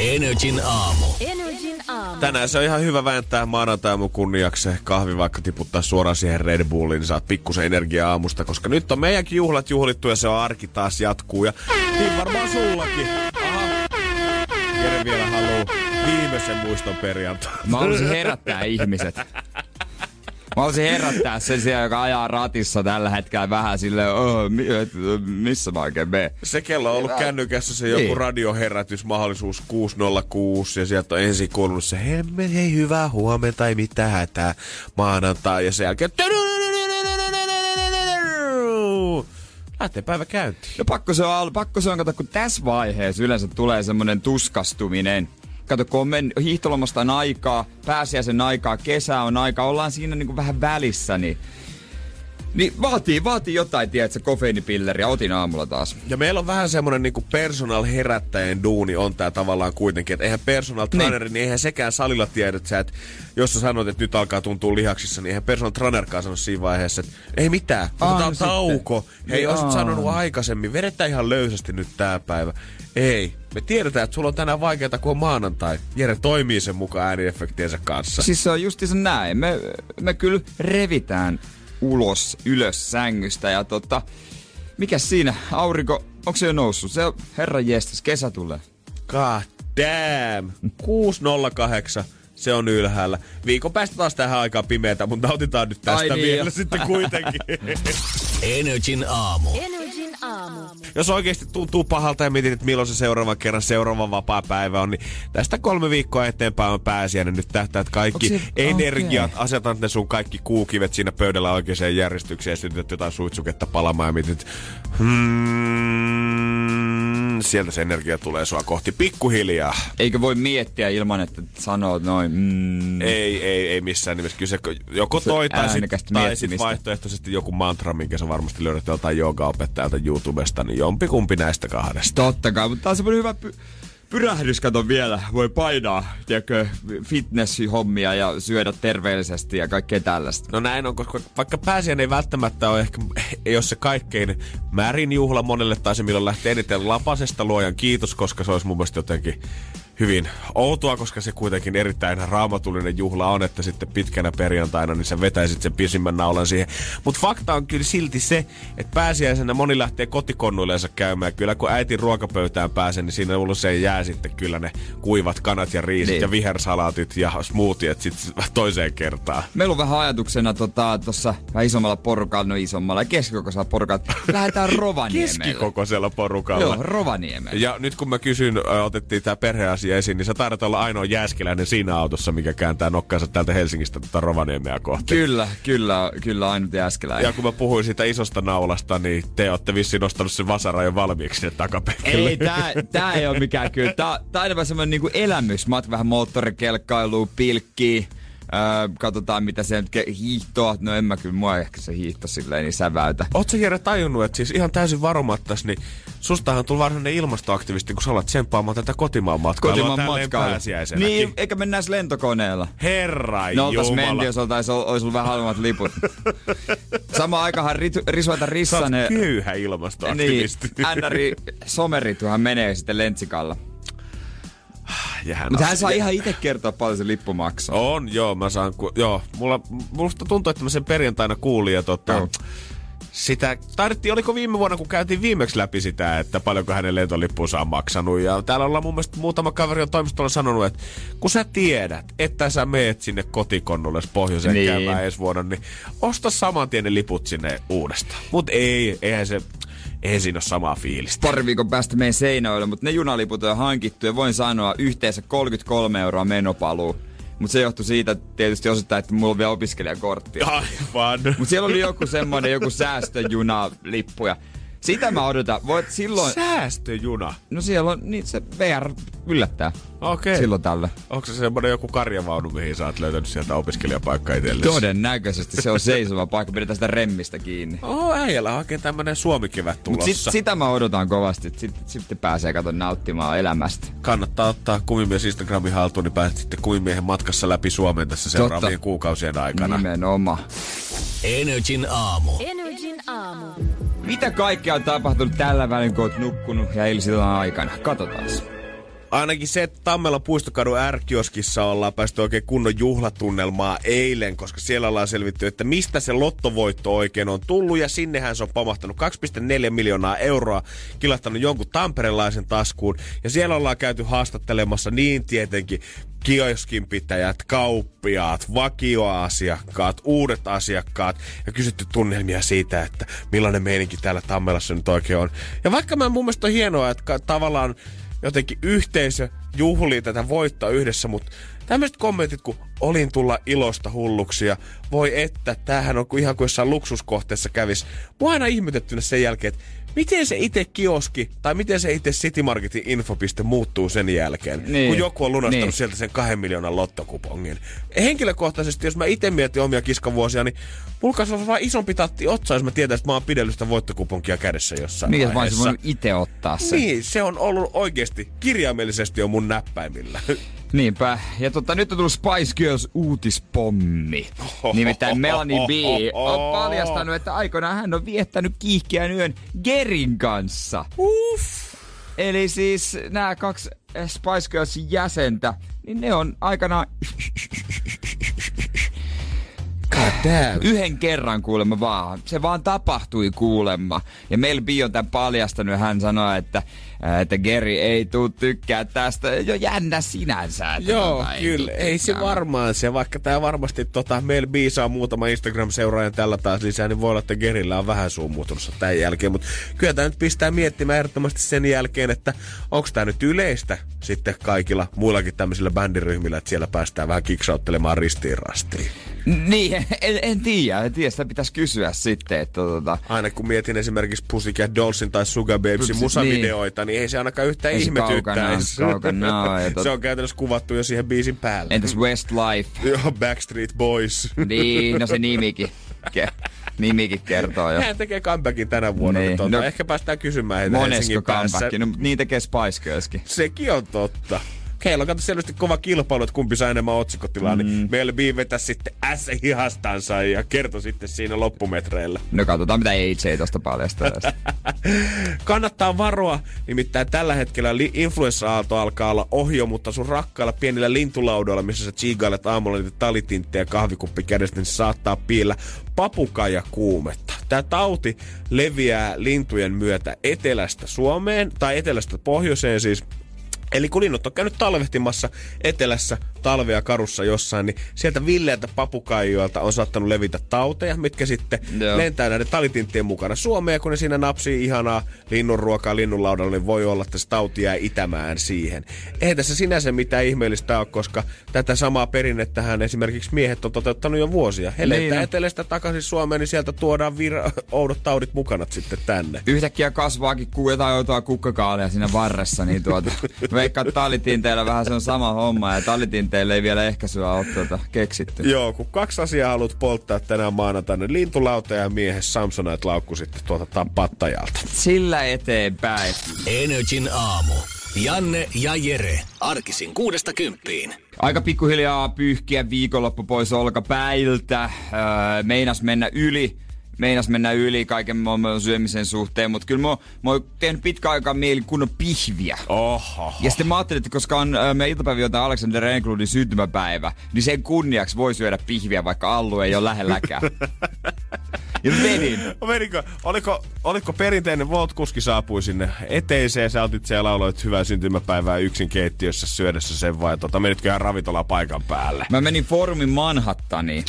Energin aamu. Energin aamu. Tänään se on ihan hyvä vääntää maanantai mun kunniaksi kahvi vaikka tiputtaa suoraan siihen Red Bulliin, niin saat pikkusen energiaa aamusta, koska nyt on meidänkin juhlat juhlittu ja se on arki taas jatkuu ja niin varmaan sullakin. Aha. Jere vielä haluu viimeisen muiston perjantai. Mä haluaisin herättää ihmiset. Mä haluaisin herättää sen siellä, joka ajaa ratissa tällä hetkellä vähän silleen, oh, mi- et, missä mä oikein menen. Se kello on ollut kännykässä se joku Niin. radioherätys, mahdollisuus 606 ja sieltä on ensin kuulunut se hemme, hei hyvää huomenta, ei mitään hätää, maanantai ja sen jälkeen lähtee päivä käyntiin. No pakko se on, pakko se on, kato, kun tässä vaiheessa yleensä tulee semmonen tuskastuminen. Kato, kun on men, hiihtolomasta on aikaa, pääsiäisen aikaa, kesä on aika, ollaan siinä niinku vähän välissä, niin, niin vaatii, vaatii jotain, tiedätkö, kofeiinipilleriä. Otin aamulla taas. Ja meillä on vähän semmonen niinku personal herättäjän duuni on tää tavallaan kuitenkin, että eihän personal traineri, niin. niin eihän sekään salilla tiedä, että sä et, jos sä sanot, että nyt alkaa tuntua lihaksissa, niin eihän personal trainerkaan sano siinä vaiheessa, että ei mitään, Aa, otetaan no sitten. tauko. Hei, Niin, olisit sanonut aikaisemmin, vedetään ihan löysästi nyt tää päivä. Ei, me tiedetään, että sulla on tänään vaikeaa, kun on maanantai. Jere toimii sen mukaan ääniefektiensä kanssa. Siis se on justiinsa näin. Me, me kyllä revitään ulos, ylös sängystä ja tota, mikä siinä, aurinko, onko se jo noussut? Se on, herran jestas, kesä tulee. God damn. 608. Se on ylhäällä. Viikon päästä taas tähän aikaan pimeätä, mutta nautitaan nyt tästä Ai niin vielä jo. sitten kuitenkin. Energin aamu. Energin aamu. Jos oikeasti tuntuu pahalta ja mietit, että milloin se seuraavan kerran seuraava vapaa päivä on, niin tästä kolme viikkoa eteenpäin on pääsiäinen. Nyt tähtäät kaikki Onks se- energiat, okei. asetat ne sun kaikki kuukivet siinä pöydällä oikeaan järjestykseen ja sytytät jotain suitsuketta palamaan ja mietit, hmm, sieltä se energia tulee sua kohti pikkuhiljaa. Eikö voi miettiä ilman, että sanoo noin, mm, Ei, ei, ei missään nimessä. Kyllä se joko Se toi tai sit, äänekästä tai sit vaihtoehtoisesti joku mantra, minkä sä varmasti löydät joltain joogaopettajalta YouTubesta, niin jompikumpi näistä kahdesta. totta kai, mutta tää on semmonen hyvä py- pyrähdys, kato vielä. Voi painaa, tiedätkö, fitness-hommia ja syödä terveellisesti ja kaikkea tällaista. No näin on, koska vaikka pääsiäinen ei välttämättä ole ehkä, ei ole se kaikkein märin juhla monelle tai se milloin lähtee eniten lapasesta luojan kiitos, koska se olisi mun mielestä jotenkin hyvin outoa, koska se kuitenkin erittäin raamatullinen juhla on, että sitten pitkänä perjantaina niin sä vetäisit sen pisimmän naulan siihen. Mutta fakta on kyllä silti se, että pääsiäisenä moni lähtee kotikonnuilleensa käymään. Kyllä kun äitin ruokapöytään pääsee, niin siinä se jää sitten kyllä ne kuivat kanat ja riisit Niin. ja vihersalaatit ja smoothiet sitten toiseen kertaan. Meillä on vähän ajatuksena tuossa tota, vähän isommalla porukalla, no isommalla keskikokoisella porukalla, lähdetään Rovaniemelle. Keskikokoisella porukalla. Joo, Rovaniemelle. Ja nyt kun mä kysyn, otettiin tämä perheasia esiin, niin sä taidat olla ainoa jääskeläinen siinä autossa, mikä kääntää nokkansa täältä Helsingistä tätä Rovaniemeä kohti. Kyllä, kyllä, kyllä ainut jääskeläinen. Ja kun mä puhuin siitä isosta naulasta, niin te olette vissiin nostanut sen vasaran jo valmiiksi sinne takapenkille. Ei, tää, tää ei ole mikään kyllä. Tää, tää on enemmän semmonen niinku elämys. Matka vähän moottorikelkkailuun, pilkkiä. Öö, katsotaan mitä se nyt ke- hiihtoa. No en mä kyllä, mua ehkä se hiihto silleen niin säväytä. Ootko Jere tajunnut, että siis ihan täysin varomattas, niin sustahan tuli varsinainen ilmastoaktivisti, kun sä alat tsemppaamaan tätä kotimaan matkailua Kotimaan pääsiäisenäkin. Niin, eikä mennään lentokoneella. Herra No oltais menty, jos oltais, ois ollut vähän halvemmat liput. Samaan aikahan Ritu, Risueta Sä oot Rissanen... köyhä Niin, ilmastoaktivisti. NRI Somerituhan menee sitten lentsikalla. Mutta hän saa ihan itse kertoa paljon se lippu maksaa. On, joo, mä saan, ku, joo, mulla, musta tuntuu, että mä sen perjantaina kuulin ja tota, Joo. sitä, taidettiin, oliko viime vuonna, kun käytiin viimeksi läpi sitä, että paljonko hänen lentolippuunsa on maksanut. Ja täällä ollaan mun mielestä muutama kaveri on toimistolla sanonut, että kun sä tiedät, että sä meet sinne kotikonnulle pohjoiseen Niin. niin. käymään ensi vuonna, niin osta saman tien ne liput sinne uudestaan. Mut ei, eihän se, eihän siinä ole samaa fiilistä. pari viikon päästä meidän Seinäjoelle, mutta ne junaliput on hankittu ja voin sanoa yhteensä 33 euroa menopaluu. Mutta se johtui siitä tietysti osittain, että mulla on vielä opiskelijakortti. Aivan. Mutta siellä oli joku semmoinen, joku säästöjunalippu ja Sitä mä odotan. Voit silloin... Säästöjuna. No siellä on, niin se VR yllättää. Okei. Silloin tällä. Onko se semmoinen joku karjavaunu, mihin sä oot löytänyt sieltä opiskelijapaikkaa itsellesi? Todennäköisesti se on seisova paikka. Pidetään sitä remmistä kiinni. Oh, äijällä on oikein tämmönen suomikevät Mut tulossa. sit, sitä mä odotan kovasti, että sit, sitten pääsee kato nauttimaan elämästä. Kannattaa ottaa kumimies Instagramin haltuun, niin pääset sitten kumimiehen matkassa läpi Suomen tässä seuraavien Totta. kuukausien aikana. Nimenomaan. Energin aamu. Energin aamu. Mitä kaikkea on tapahtunut tällä välin, kun oot nukkunut ja eilisillan aikana? Katsotaan. Ainakin se, että Tammela puistokadun R-kioskissa ollaan päästy oikein kunnon juhlatunnelmaa eilen, koska siellä ollaan selvitty, että mistä se lottovoitto oikein on tullut, ja sinnehän se on pamahtanut 2,4 miljoonaa euroa, kilahtanut jonkun tamperelaisen taskuun, ja siellä ollaan käyty haastattelemassa niin tietenkin kioskin pitäjät, kauppiaat, vakioasiakkaat, uudet asiakkaat ja kysytty tunnelmia siitä, että millainen meininki täällä Tammelassa nyt oikein on. Ja vaikka mä mun mielestä on hienoa, että tavallaan jotenkin yhteisö juhlii tätä voittoa yhdessä, mutta tämmöiset kommentit, kun olin tulla ilosta hulluksi ja voi että, tämähän on kuin ihan kuin jossain luksuskohteessa kävis. Mua aina ihmetettynä sen jälkeen, että miten se itse kioski tai miten se itse City Marketin infopiste muuttuu sen jälkeen, Niin. kun joku on lunastanut Niin. sieltä sen kahden miljoonan lottokupongin. Henkilökohtaisesti, jos mä itse mietin omia kiskavuosia, niin mulla kasvaa vaan isompi tatti otsa, jos mä tietäisin, että mä oon pidellyt sitä voittokuponkia kädessä jossain Niin, että mä olisin vaiheessa. itse ottaa sen. Niin, se on ollut oikeasti kirjaimellisesti on mun näppäimillä. Niinpä. Ja tota, nyt on tullut Spice Girls uutispommi. Nimittäin Melanie B on paljastanut, että aikoinaan hän on viettänyt kiihkeän yön Gerin kanssa. Uff. Eli siis nämä kaksi Spice Girlsin jäsentä, niin ne on aikanaan Damn. yhden kerran kuulemma vaan. Se vaan tapahtui kuulemma. Ja Mel B on tämän paljastanut ja hän sanoi, että, että Geri ei tuu tykkää tästä. Jo jännä sinänsä. Että Joo, tota, ei kyllä. Ei se varmaan se, vaikka tää varmasti tota, meillä biisaa muutama Instagram-seuraajan tällä taas lisää, niin voi olla, että Gerillä on vähän suumuutunut tämän jälkeen. Mutta kyllä tämä nyt pistää miettimään ehdottomasti sen jälkeen, että onko tämä nyt yleistä sitten kaikilla muillakin tämmöisillä bändiryhmillä, että siellä päästään vähän kiksauttelemaan ristiin rastiin. Niin, en, en tiedä. En tiedä, sitä pitäisi kysyä sitten, että tota, Aina kun mietin esimerkiksi Pussycat Dollsin tai Sugar Babesin Niin. musavideoita, niin ei se ainakaan yhtään Ei se ihmetyttäisi. kaukana- kaukana ja tot- Se on käytännössä kuvattu jo siihen biisin päälle. entäs Westlife? Joo, Backstreet Boys. Niin, no se nimikin. Ke- nimikin kertoo jo. Hän tekee comebackin tänä vuonna. Niin, Niin, tuota, no- ehkä päästään kysymään heitä Monesko Helsingin päässä. No, niin tekee Spice Girlskin. Sekin on totta. Heillä on kato selvästi kova kilpailu, että kumpi saa enemmän otsikkotilaa, mm. niin meillä B vetäisi sitten S-hihastansa ja kertoi sitten siinä loppumetreillä. No katsotaan, mitä AJ tosta paljastaa. Kannattaa varoa, nimittäin tällä hetkellä li- influenssa-aalto alkaa olla ohjo, mutta sun rakkailla pienillä lintulaudoilla, missä sä chiigailet aamulla niitä talitintteja kahvikuppi kädestä, niin saattaa piillä papukaija kuumetta. Tämä tauti leviää lintujen myötä etelästä Suomeen, tai etelästä pohjoiseen siis, Eli kun linnut on käynyt talvehtimassa etelässä talvea karussa jossain, niin sieltä villeiltä papukaijoilta on saattanut levitä tauteja, mitkä sitten Joo. lentää näiden talitinttien mukana Suomeen. Kun ne siinä napsii ihanaa linnunruokaa linnunlaudalla, niin voi olla, että se tauti jää itämään siihen. Eihän tässä sinänsä mitään ihmeellistä ole, koska tätä samaa perinnettähän esimerkiksi miehet on toteuttanut jo vuosia. He Niin lentää etelästä takaisin Suomeen, niin sieltä tuodaan vir- oudot taudit mukana sitten tänne. Yhtäkkiä kasvaakin ku- jotain joutua kukkakaalia siinä varressa, niin tuota, veikkaa että talitinteillä vähän se on sama homma, ja talitinteillä ei vielä ehkäisyä ole tuota, keksitty. Joo, kun kaksi asiaa haluat polttaa tänään maanantaina, niin lintulauta ja miehes Samsonite laukku sitten tuolta ta- pattajalta. Sillä eteenpäin. Energin aamu. Janne ja Jere. Arkisin kuudesta kymppiin. Aika pikkuhiljaa pyyhkiä viikonloppu pois olkapäiltä. Öö, meinas mennä yli. Meinas mennä yli kaiken maailman syömisen suhteen, mutta kyllä mä, mä oon tehnyt pitkä aikaa mieli kunnon pihviä. Oho. Ja sitten mä ajattelin, että koska on äh, meidän iltapäivä Alexander Englundin syntymäpäivä, niin sen kunniaksi voi syödä pihviä, vaikka Allu ei ole lähelläkään. ja vedin. Menikö, oliko, oliko perinteinen Volt-kuski saapui sinne eteiseen, sä otit siellä lauloit hyvää syntymäpäivää yksin keittiössä syödessä sen vai tota, menitkö ihan ravintola paikan päälle? Mä menin foorumin Manhattaniin.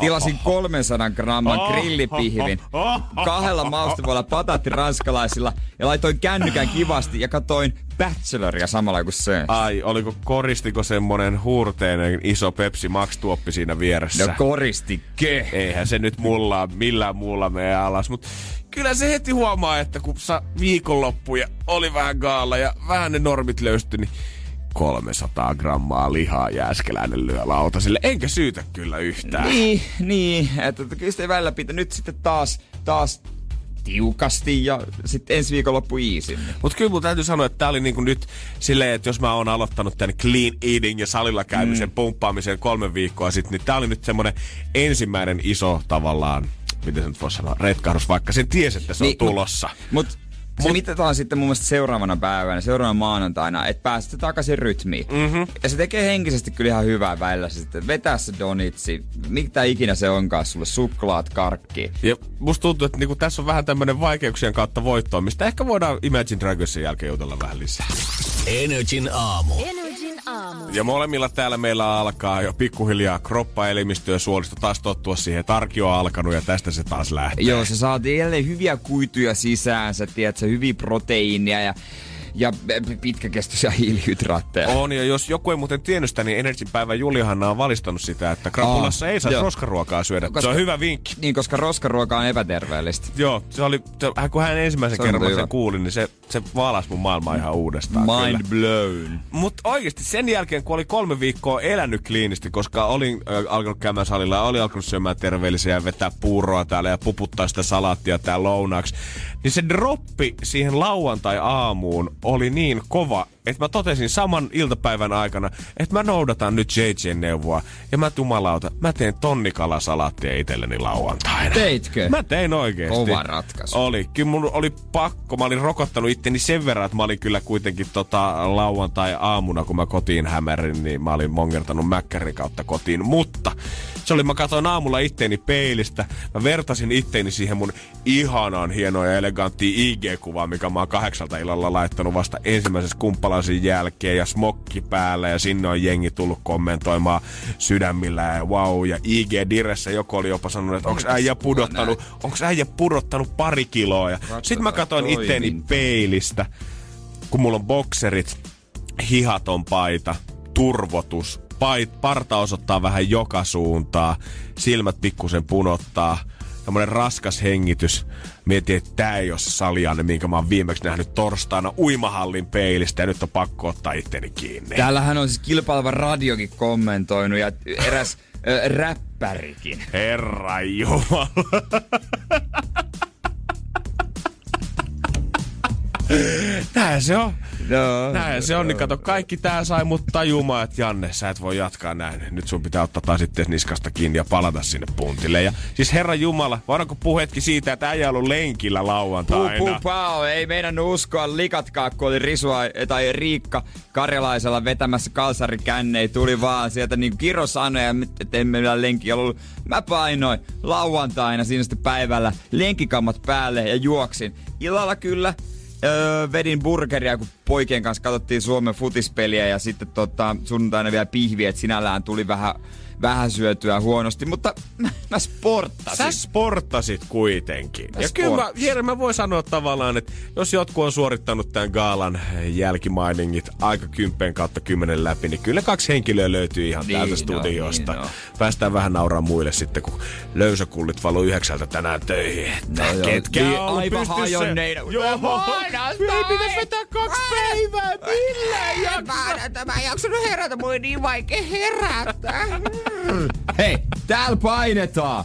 Tilasin 300 gramman Oh, grillipihvin oh, oh, kahdella maustevoilla pataatti ranskalaisilla ja laitoin kännykän kivasti ja katoin Bacheloria samalla kuin se. Ai, oliko koristiko semmonen huurteinen iso Pepsi Max-tuoppi siinä vieressä? No koristi ke. Eihän se nyt mulla millään muulla mene alas, mutta kyllä se heti huomaa, että kun sa viikonloppu ja oli vähän gaalla ja vähän ne normit löysty, niin 300 grammaa lihaa jääskeläinen lyö lautasille. Enkä syytä kyllä yhtään. Niin, niin. Että kyllä sitä välillä pitää. Nyt sitten taas, taas tiukasti ja sitten ensi viikon loppu iisimmin. Mutta kyllä mun täytyy sanoa, että tää oli niinku nyt silleen, että jos mä oon aloittanut tän clean eating ja salilla käymisen, mm. pumppaamisen kolme viikkoa sitten, niin tää oli nyt semmonen ensimmäinen iso tavallaan miten se nyt voisi sanoa, retkahdus, vaikka sen tiesi, että se niin, on tulossa. Mutta mut, se mitataan sitten mun mielestä seuraavana päivänä, seuraavana maanantaina, että pääsette takaisin rytmiin. Mm-hmm. Ja se tekee henkisesti kyllä ihan hyvää välillä. Se sitten vetää se donitsi, mitä ikinä se onkaan sulle, suklaat, karkki. Ja musta tuntuu, että niinku tässä on vähän tämmönen vaikeuksien kautta voittoa, mistä ehkä voidaan Imagine Dragonsin jälkeen jutella vähän lisää. Energin aamu. Energin aamu. Ja molemmilla täällä meillä alkaa jo pikkuhiljaa kroppaelimistö ja suolisto taas tottua siihen, että arki on alkanut ja tästä se taas lähtee. Joo, se saatiin jälleen hyviä kuituja sisään, sä tiedät, se hyviä proteiinia ja ja pitkäkestoisia hiilihydraatteja. On, ja jos joku ei muuten tiennyt sitä, niin Energy päivän Julihanna on valistanut sitä, että krapulassa oh, ei saa joo. roskaruokaa syödä. Koska, se on hyvä vinkki. Niin, koska roskaruoka on epäterveellistä. Joo, se oli, se, kun hän ensimmäisen se kerran sen kuulin, niin se, se vaalasi mun maailmaa ihan uudestaan. Mind kyllä. blown. Mutta oikeasti sen jälkeen, kun oli kolme viikkoa elänyt kliinisti, koska olin äh, alkanut käymään salilla ja oli alkanut syömään terveellisiä ja vetää puuroa täällä ja puputtaa sitä salaattia täällä lounaaksi, niin se droppi siihen lauantai-aamuun oli niin kova, että mä totesin saman iltapäivän aikana, että mä noudatan nyt JJn neuvoa. Ja mä tumalauta, mä teen tonnikalasalattia itselleni lauantaina. Teitkö? Mä tein oikeesti. Kova ratkaisu. Oli. Kyllä mun oli pakko. Mä olin rokottanut itteni sen verran, että mä olin kyllä kuitenkin tota lauantai-aamuna, kun mä kotiin hämärin, niin mä olin mongertanut mäkkärin kautta kotiin. Mutta se oli, mä katsoin aamulla itteeni peilistä. Mä vertasin itteeni siihen mun ihanaan hienoa ja eleganttia IG-kuvaa, mikä mä oon kahdeksalta illalla laittanut vasta ensimmäisessä kumppalasin jälkeen ja smokki päällä ja sinne on jengi tullut kommentoimaan sydämillä ja wow. Ja IG-diressä joku oli jopa sanonut, että onks äijä pudottanut, onks äijä pudottanut pari kiloa. Ja sit mä katsoin itteeni peilistä, kun mulla on bokserit, hihaton paita, turvotus, pait, parta osoittaa vähän joka suuntaa, silmät pikkusen punottaa, tämmönen raskas hengitys. Mietin, että tää ei ole se salianne, minkä mä oon viimeksi nähnyt torstaina uimahallin peilistä ja nyt on pakko ottaa itteni kiinni. Täällähän on siis kilpaileva radiokin kommentoinut ja eräs äh, räppärikin. Herra Jumala. Näin se on. No, Näin se on, niin kato, kaikki tää sai mut tajumaan, että Janne, sä et voi jatkaa näin. Nyt sun pitää ottaa taas sitten niskasta kiinni ja palata sinne puntille. Ja siis Herra Jumala, voidaanko puhua hetki siitä, että äijä ollut lenkillä lauantaina? Puu, puu, pau, ei meidän uskoa likatkaa, kun oli Risua tai Riikka Karjalaisella vetämässä kalsarikännei. Tuli vaan sieltä niin Kiro sanoi, että emme vielä lenki ollut. Mä painoin lauantaina siinä sitten päivällä lenkikammat päälle ja juoksin. Illalla kyllä öö, vedin burgeria, kun poikien kanssa katsottiin Suomen futispeliä ja sitten tota, sunnuntaina vielä pihvi, että sinällään tuli vähän vähän syötyä huonosti, mutta mä, sporttasin. Sä sporttasit kuitenkin. Mä ja kyllä mä, Jere, mä voin sanoa tavallaan, että jos jotkut on suorittanut tämän gaalan jälkimainingit aika kymppeen kautta kymmenen läpi, niin kyllä kaksi henkilöä löytyy ihan niin, täältä no, studiosta. No, niin, no. Päästään vähän nauraa muille sitten, kun löysäkullit valuu yhdeksältä tänään töihin. No, ketkä niin, on aivan hajonneina. Joo, ei pitäisi vetää kaksi päivää. Millä jaksa? Mä en jaksanut herätä, mulla niin vaikea herätä. Hei, täällä painetaan!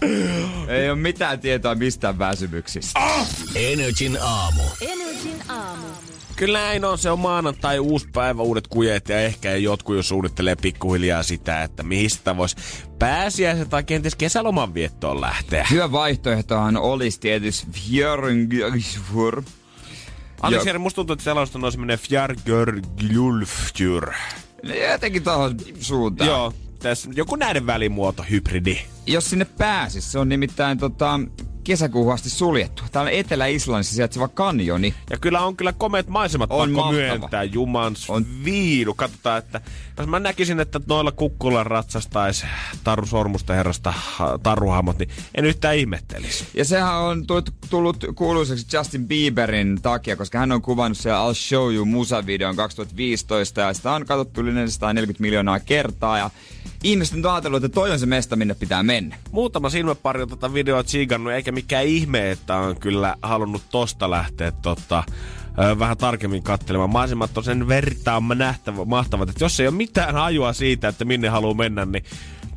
Ei ole mitään tietoa mistään väsymyksistä. Oh! Energin aamu. Energin aamu. Kyllä näin on, se on maanantai, uusi päivä, uudet kujet ja ehkä jotkut jo suunnittelee pikkuhiljaa sitä, että mihin sitä voisi pääsiäisen tai kenties kesäloman viettoon lähteä. Hyvä vaihtoehtohan olisi tietysti Fjörngjörgjur. Anteeksi, Jere, musta tuntuu, että sellaista on semmoinen Fjärgörgjulfjur. Jotenkin tuohon suuntaan. Joo, tässä joku näiden välimuoto, hybridi. Jos sinne pääsis, se on nimittäin tota, kesäkuuhun asti suljettu. Täällä on Etelä-Islannissa sijaitseva kanjoni. Ja kyllä on kyllä komeat maisemat On pakko mahtava. myöntää. Jumans on. Viidu. Katsotaan, että jos mä näkisin, että noilla kukkulla ratsastais Taru Sormusta herrasta ha- taruhamot, niin en yhtään ihmettelisi. Ja sehän on tullut, tullut kuuluiseksi Justin Bieberin takia, koska hän on kuvannut siellä I'll Show You musavideon 2015 ja sitä on katsottu yli 440 miljoonaa kertaa ja ihmiset on ajatellut, että toi on se mesta, minne pitää mennä. Muutama silmäpari on tätä videoa tsiigannut, eikä mikään ihme, että on kyllä halunnut tosta lähteä tota, vähän tarkemmin katselemaan. Maisemat on sen vertaan nähtävä, mahtavat, että jos ei ole mitään hajua siitä, että minne haluaa mennä, niin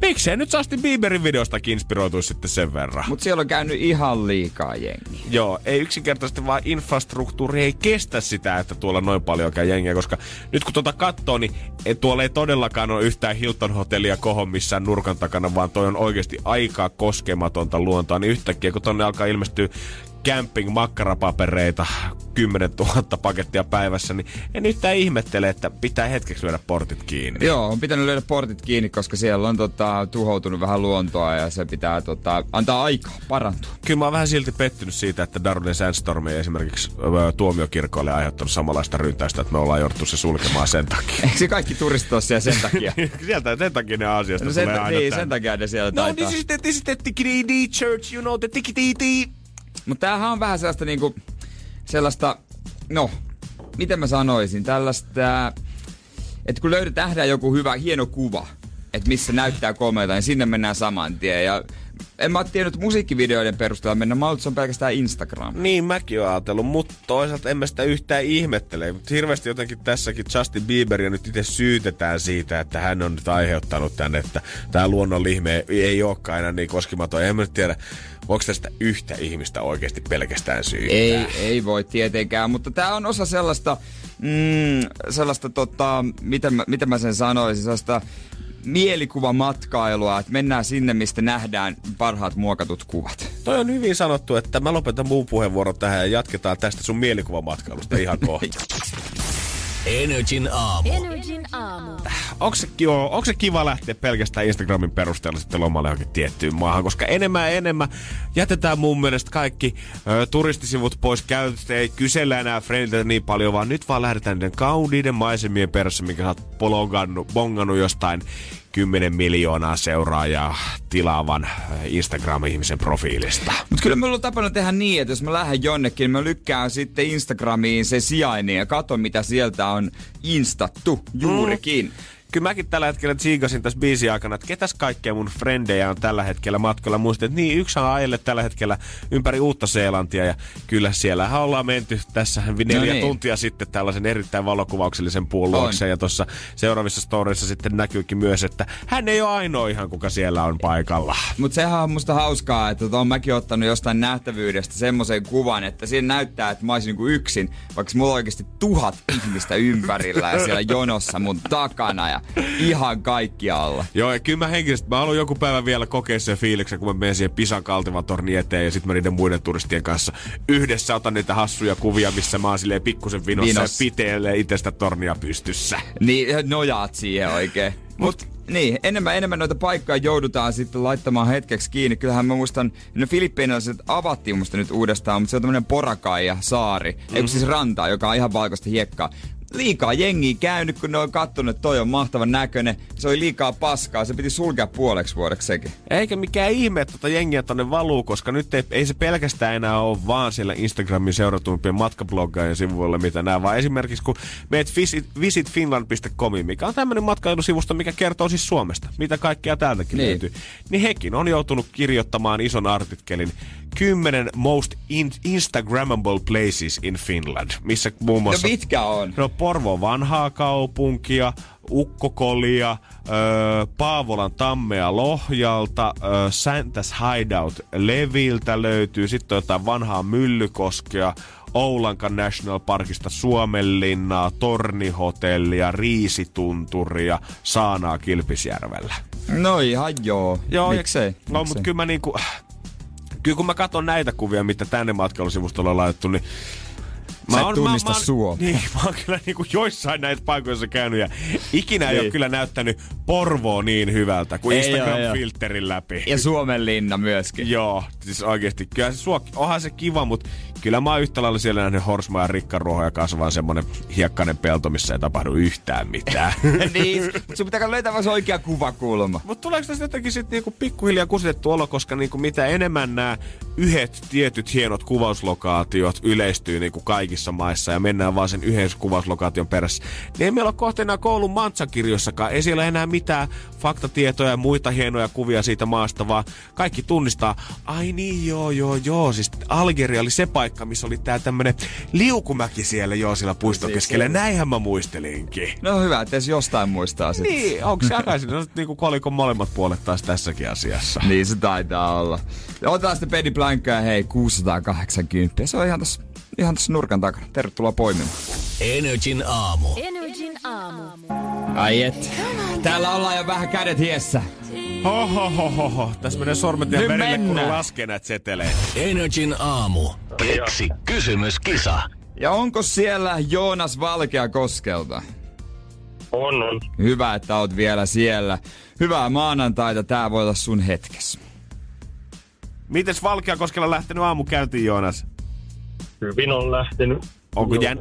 miksei nyt Justin Bieberin videostakin inspiroituisi sitten sen verran. Mutta siellä on käynyt ihan liikaa jengi. Joo, ei yksinkertaisesti vaan infrastruktuuri ei kestä sitä, että tuolla noin paljon käy jengiä, koska nyt kun tuota katsoo, niin ei, tuolla ei todellakaan ole yhtään Hilton-hotellia kohon missään nurkan takana, vaan toi on oikeasti aika koskematonta luontoa, niin yhtäkkiä kun tonne alkaa ilmestyä camping makkarapapereita 10 000 pakettia päivässä, niin en yhtään ihmettele, että pitää hetkeksi lyödä portit kiinni. Joo, on pitänyt löydä portit kiinni, koska siellä on tota, tuhoutunut vähän luontoa ja se pitää tota, antaa aikaa parantua. Kyllä mä oon vähän silti pettynyt siitä, että Darwin Sandstorm ei esimerkiksi ö, tuomiokirkolle aiheuttanut samanlaista ryntäystä, että me ollaan jouduttu se sulkemaan sen takia. Eikö se kaikki turistit ole siellä sen takia? Sieltä sen takia ne asiasta No sen, tulee aina niin, tänne. sen takia ne siellä No, taitaa. this is the, this is the tikiti church, you know, the tikiti. Mutta tämähän on vähän sellaista niinku, sellaista, no, miten mä sanoisin, tällaista, että kun löydät nähdään joku hyvä, hieno kuva, että missä näyttää komeita, niin sinne mennään saman tien. Ja en mä oo tiennyt että musiikkivideoiden perusteella mennä, mä se on pelkästään Instagram. Niin mäkin oon ajatellut, mutta toisaalta en mä sitä yhtään ihmettele. Mutta hirveästi jotenkin tässäkin Justin Bieberia nyt itse syytetään siitä, että hän on nyt aiheuttanut tänne, että tämä luonnonlihme ei olekaan enää niin koskematon. En mä nyt tiedä, voiko tästä yhtä ihmistä oikeasti pelkästään syyttää. Ei, ei voi tietenkään, mutta tämä on osa sellaista, mm, sellaista tota, miten mä, miten mä sen sanoisin, sellaista mielikuvamatkailua, että mennään sinne, mistä nähdään parhaat muokatut kuvat. Toi on hyvin sanottu, että mä lopetan muun puheenvuoron tähän ja jatketaan tästä sun mielikuvamatkailusta ihan kohta. Energin aamu. Energin aamu. onko se, joo, onko se kiva lähteä pelkästään Instagramin perusteella sitten lomalle johonkin tiettyyn maahan, koska enemmän ja enemmän jätetään mun mielestä kaikki ö, turistisivut pois käytöstä, ei kysellä enää friendiltä niin paljon, vaan nyt vaan lähdetään niiden kauniiden maisemien perässä, mikä sä oot bongannut jostain 10 miljoonaa seuraajaa tilaavan ö, Instagram-ihmisen profiilista. Mutta kyllä mulla on tapana tehdä niin, että jos mä lähden jonnekin, niin mä lykkään sitten Instagramiin se sijainnin ja katon, mitä sieltä on instattu juurikin. Kyllä mäkin tällä hetkellä tsiikasin tässä biisin aikana, että ketäs kaikkea mun frendejä on tällä hetkellä matkalla. Muistin, että niin, yksi on ajelle tällä hetkellä ympäri uutta Seelantia ja kyllä siellähän ollaan menty tässä neljä niin. tuntia sitten tällaisen erittäin valokuvauksellisen puun luokse. Ja tuossa seuraavissa storeissa sitten näkyykin myös, että hän ei ole ainoa ihan kuka siellä on paikalla. Mutta sehän on musta hauskaa, että on mäkin ottanut jostain nähtävyydestä semmoisen kuvan, että siinä näyttää, että mä olisin niinku yksin, vaikka mulla on oikeasti tuhat ihmistä ympärillä ja siellä jonossa mun takana ja ihan kaikkialla. Joo, ja kyllä mä henkilösti, mä haluan joku päivä vielä kokea sen fiiliksen, kun mä menen siihen Pisan kaltivan tornin eteen ja sitten mä niiden muiden turistien kanssa yhdessä otan niitä hassuja kuvia, missä mä oon silleen pikkusen vinossa, Vinossa. ja pitelee itse sitä tornia pystyssä. Niin, nojaat siihen oikein. Mut, niin, enemmän enemmän noita paikkoja joudutaan sitten laittamaan hetkeksi kiinni. Kyllähän mä muistan, no Filippiinalaiset avattiin musta nyt uudestaan, mutta se on tämmönen Porakaija saari. Mm-hmm. Ei siis rantaa, joka on ihan valkoista hiekkaa. Liikaa jengiä käynyt, kun ne on kattonut, että toi on mahtavan näköinen. Se oli liikaa paskaa, se piti sulkea puoleksi vuodeksi sekin. Eikä mikään ihme, että tota jengiä tonne valuu, koska nyt ei, ei se pelkästään enää ole vaan siellä Instagramin seuratuimpien matkabloggaajien sivuilla, mitä nämä, vaan esimerkiksi kun meet visit, visitfinland.comiin, mikä on tämmöinen matkailusivusto, mikä kertoo siis Suomesta, mitä kaikkea täältäkin Niin. löytyy, niin hekin on joutunut kirjoittamaan ison artikkelin 10 most in- Instagrammable places in Finland, missä muun No muassa... mitkä on? No Porvo vanhaa kaupunkia, Ukkokolia, öö, Paavolan tammea Lohjalta, öö, Santas Hideout Leviltä löytyy, sitten jotain vanhaa Myllykoskea, Oulankan National Parkista Suomenlinnaa, Tornihotellia, Riisitunturia, Saanaa Kilpisjärvellä. No ihan joo. Joo, Miksei? No, mutta Miksei? kyllä mä niinku... Kyllä kun mä katson näitä kuvia, mitä tänne matkailusivustolla on laitettu, niin Sä et oon- tunnista mä, oon- Suomea. Niin, mä oon kyllä niinku joissain näitä paikoissa käynyt ja ikinä ei Niin. ole kyllä näyttänyt Porvoo niin hyvältä kuin Ei. Instagram-filterin läpi. Ja Suomen linna myöskin. Joo, siis oikeesti. Kyllä se suok, onhan se kiva, mutta kyllä mä oon yhtä lailla siellä nähnyt Horsmaa ja rikkaruohoja kasvaa semmonen hiekkainen pelto, missä ei tapahdu yhtään mitään. niin, mutta sun pitää löytää vaan se oikea kuvakulma. Mutta tuleeko tästä jotenkin sitten niinku pikkuhiljaa kusitettu olo, koska niinku mitä enemmän nämä yhdet tietyt hienot kuvauslokaatiot yleistyy niinku kaikissa maissa ja mennään vaan sen yhden kuvauslokaation perässä, niin ei meillä ole kohta enää koulun mansakirjoissakaan. Ei siellä enää mitään faktatietoja ja muita hienoja kuvia siitä maasta, vaan kaikki tunnistaa, ai niin joo joo joo, siis Algeria oli se paikka, missä oli tää tämmönen liukumäki siellä joo siellä puiston keskellä. Näinhän mä muistelinkin. No hyvä, että edes jostain muistaa sit. Niin, onko se takaisin? No, niinku kolikon molemmat puolet taas tässäkin asiassa. Niin se taitaa olla. Ja otetaan sitten Penny Blankkaa, hei, 680. Se on ihan tässä ihan tässä nurkan takana. Tervetuloa poimimaan. Energin aamu. Energin aamu. Ai et. Täällä ollaan jo vähän kädet hiessä. Hohohoho. Tässä menee sormet ja verille, kun laskee näitä seteleitä. Energin aamu. Keksi kysymyskisa. Ja onko siellä Joonas Valkea koskelta? On, on. Hyvä, että oot vielä siellä. Hyvää maanantaita, tää voi olla sun hetkes. Mites Valkeakoskella lähtenyt aamu käyntiin, Joonas? Hyvin on lähtenyt. Onko jän-.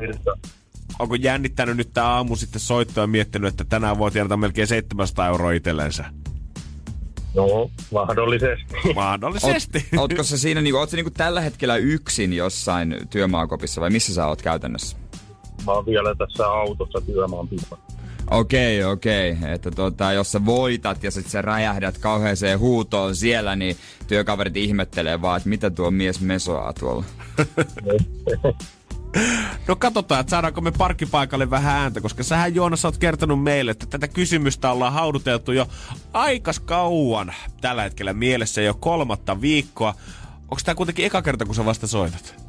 Onko jännittänyt nyt tää aamu sitten soittoa ja miettinyt, että tänään voi tienata melkein 700 euroa itsellensä? No, mahdollisesti. Mahdollisesti. Oot, ootko sä siinä, niinku, oot sä niinku tällä hetkellä yksin jossain työmaakopissa vai missä sä oot käytännössä? Mä oon vielä tässä autossa työmaan pipa. Okei, okei. Että tota, jos sä voitat ja sit sä räjähdät kauheeseen huutoon siellä, niin työkaverit ihmettelee vaan, että mitä tuo mies mesoaa tuolla. No katsotaan, että saadaanko me parkkipaikalle vähän ääntä, koska sähän Joonas oot kertonut meille, että tätä kysymystä ollaan hauduteltu jo aikas kauan tällä hetkellä mielessä jo kolmatta viikkoa. Onko tää kuitenkin eka kerta, kun sä vasta soitat?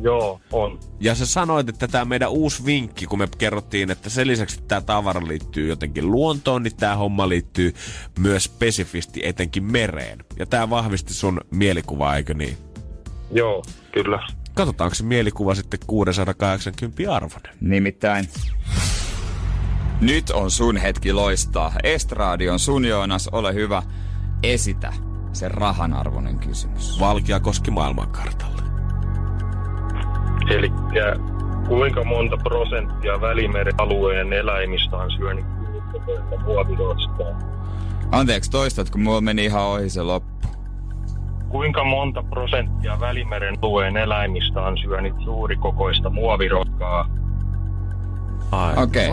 Joo, on. Ja sä sanoit, että tämä meidän uusi vinkki, kun me kerrottiin, että sen lisäksi, että tämä tavara liittyy jotenkin luontoon, niin tämä homma liittyy myös spesifisti etenkin mereen. Ja tämä vahvisti sun mielikuvaa, eikö niin? Joo, kyllä. Katsotaanko se mielikuva sitten 680 arvoinen. Nimittäin. Nyt on sun hetki loistaa. Estraadi on sun Joonas, ole hyvä. Esitä se rahanarvoinen kysymys. Valkia koski maailmankartalle. Eli kuinka monta prosenttia Välimeren alueen eläimistä on syönyt muoviroskaa? Anteeksi, toistat, kun mulla meni ihan ohi se loppu. Kuinka monta prosenttia Välimeren alueen eläimistä on syönyt suurikokoista muoviroskaa? Ai, Okei.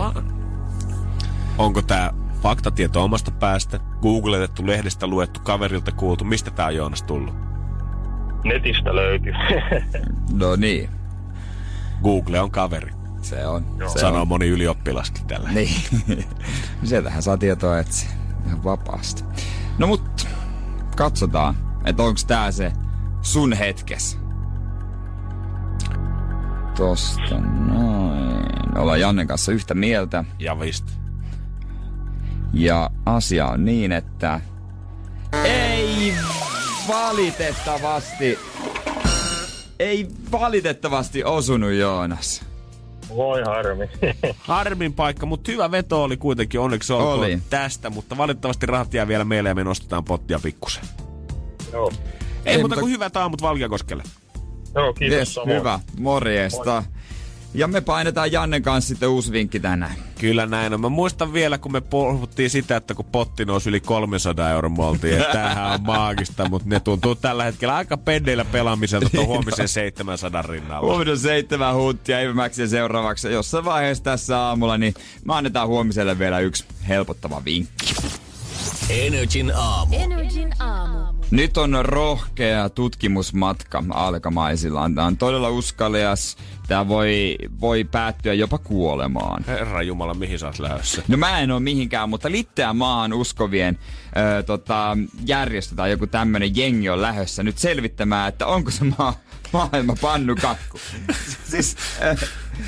Onko tämä faktatieto omasta päästä, googletettu, lehdestä luettu, kaverilta kuultu? Mistä tämä on Joonas tullut? Netistä löytyy. No niin, Google on kaveri, se on. Se sanoo on. moni ylioppilaskin tällä. Niin. Sieltähän saa tietoa etsiä ihan vapaasti. No mut, katsotaan, että onks tää se sun hetkes. Tosta noin. Ollaan Jannen kanssa yhtä mieltä. Ja vist. Ja asia on niin, että ei valitettavasti, ei valitettavasti osunut Joonas. Voi harmi. Harmin paikka, mutta hyvä veto oli kuitenkin onneksi olkoon Oli. tästä, mutta valitettavasti rahat jää vielä meille ja me nostetaan pottia pikkusen. Joo. Ei, Ei, muuta mutta- kuin hyvät aamut Valkeakoskelle. Joo, kiitos Yes, samoin. hyvä. Morjesta. Ja me painetaan Jannen kanssa sitten uusi vinkki tänään. Kyllä näin on. Mä muistan vielä, kun me puhuttiin sitä, että kun potti nousi yli 300 euron, me oltiin, että tämähän on maagista, mutta ne tuntuu tällä hetkellä aika pendeillä pelaamiselta tuon huomisen 700 rinnalla. Huomenna seitsemän huuttia Ivämäksi ja seuraavaksi jossain vaiheessa tässä aamulla, niin me annetaan huomiselle vielä yksi helpottava vinkki. Energin aamu. Energin aamu. Nyt on rohkea tutkimusmatka alkamaisillaan. Tämä on todella uskalias. Tämä voi, voi päättyä jopa kuolemaan. Herra Jumala, mihin sä oot lähdössä? No mä en ole mihinkään, mutta Litteä maahan uskovien ö, tota, järjestö tai joku tämmönen jengi on lähössä nyt selvittämään, että onko se maa, maailma pannukakku. siis, ö,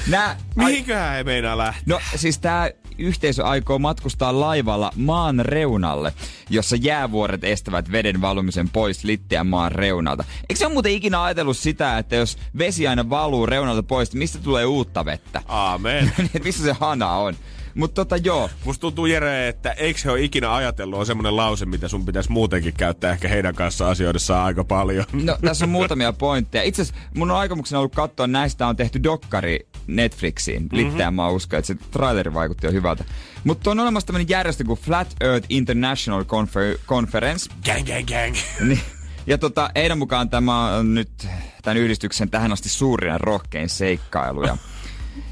Nää, Mihinköhän he meinaa lähteä? No siis tämä yhteisö aikoo matkustaa laivalla maan reunalle, jossa jäävuoret estävät veden valumisen pois litteän maan reunalta. Eikö se ole muuten ikinä ajatellut sitä, että jos vesi aina valuu reunalta pois, niin mistä tulee uutta vettä? Aamen. Että missä se hana on? Mutta tota joo, Musta tuntuu Jere, että eikö he ole ikinä ajatellut, on semmonen lause, mitä sun pitäisi muutenkin käyttää ehkä heidän kanssa asioidessaan aika paljon. No, tässä on muutamia pointteja. Itse asiassa mun on aikomuksena ollut katsoa, näistä on tehty dokkari Netflixiin. Mm-hmm. Litteän mä uskon, että se traileri vaikutti jo hyvältä. Mutta on olemassa tämmönen järjestö kuin Flat Earth International Confer- Conference. Gang, gang, gang. Niin. Ja tota, heidän mukaan tämä on nyt tämän yhdistyksen tähän asti suurin ja rohkein seikkailu. Ja,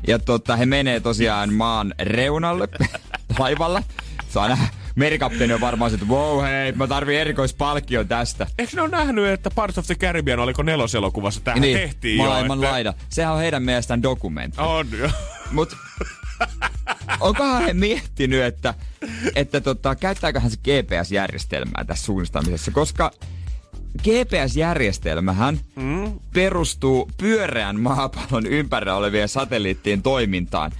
ja tota, he menee tosiaan maan reunalle laivalla. Saa nähdä. Merikapteeni on varmaan se, että wow hei, mä tarvin erikoispalkkion tästä. Eikö ne ole nähnyt, että Parts of the Caribbean oliko neloselokuvassa? Tähän niin, tehtiin maailman jo. että- laida. Sehän on heidän mielestään dokumentti. On jo. Mut onkohan he miettinyt, että, että tota, käyttääköhän se GPS-järjestelmää tässä suunnistamisessa, koska GPS-järjestelmähän mm. perustuu pyöreän maapallon ympärillä olevien satelliittien toimintaan,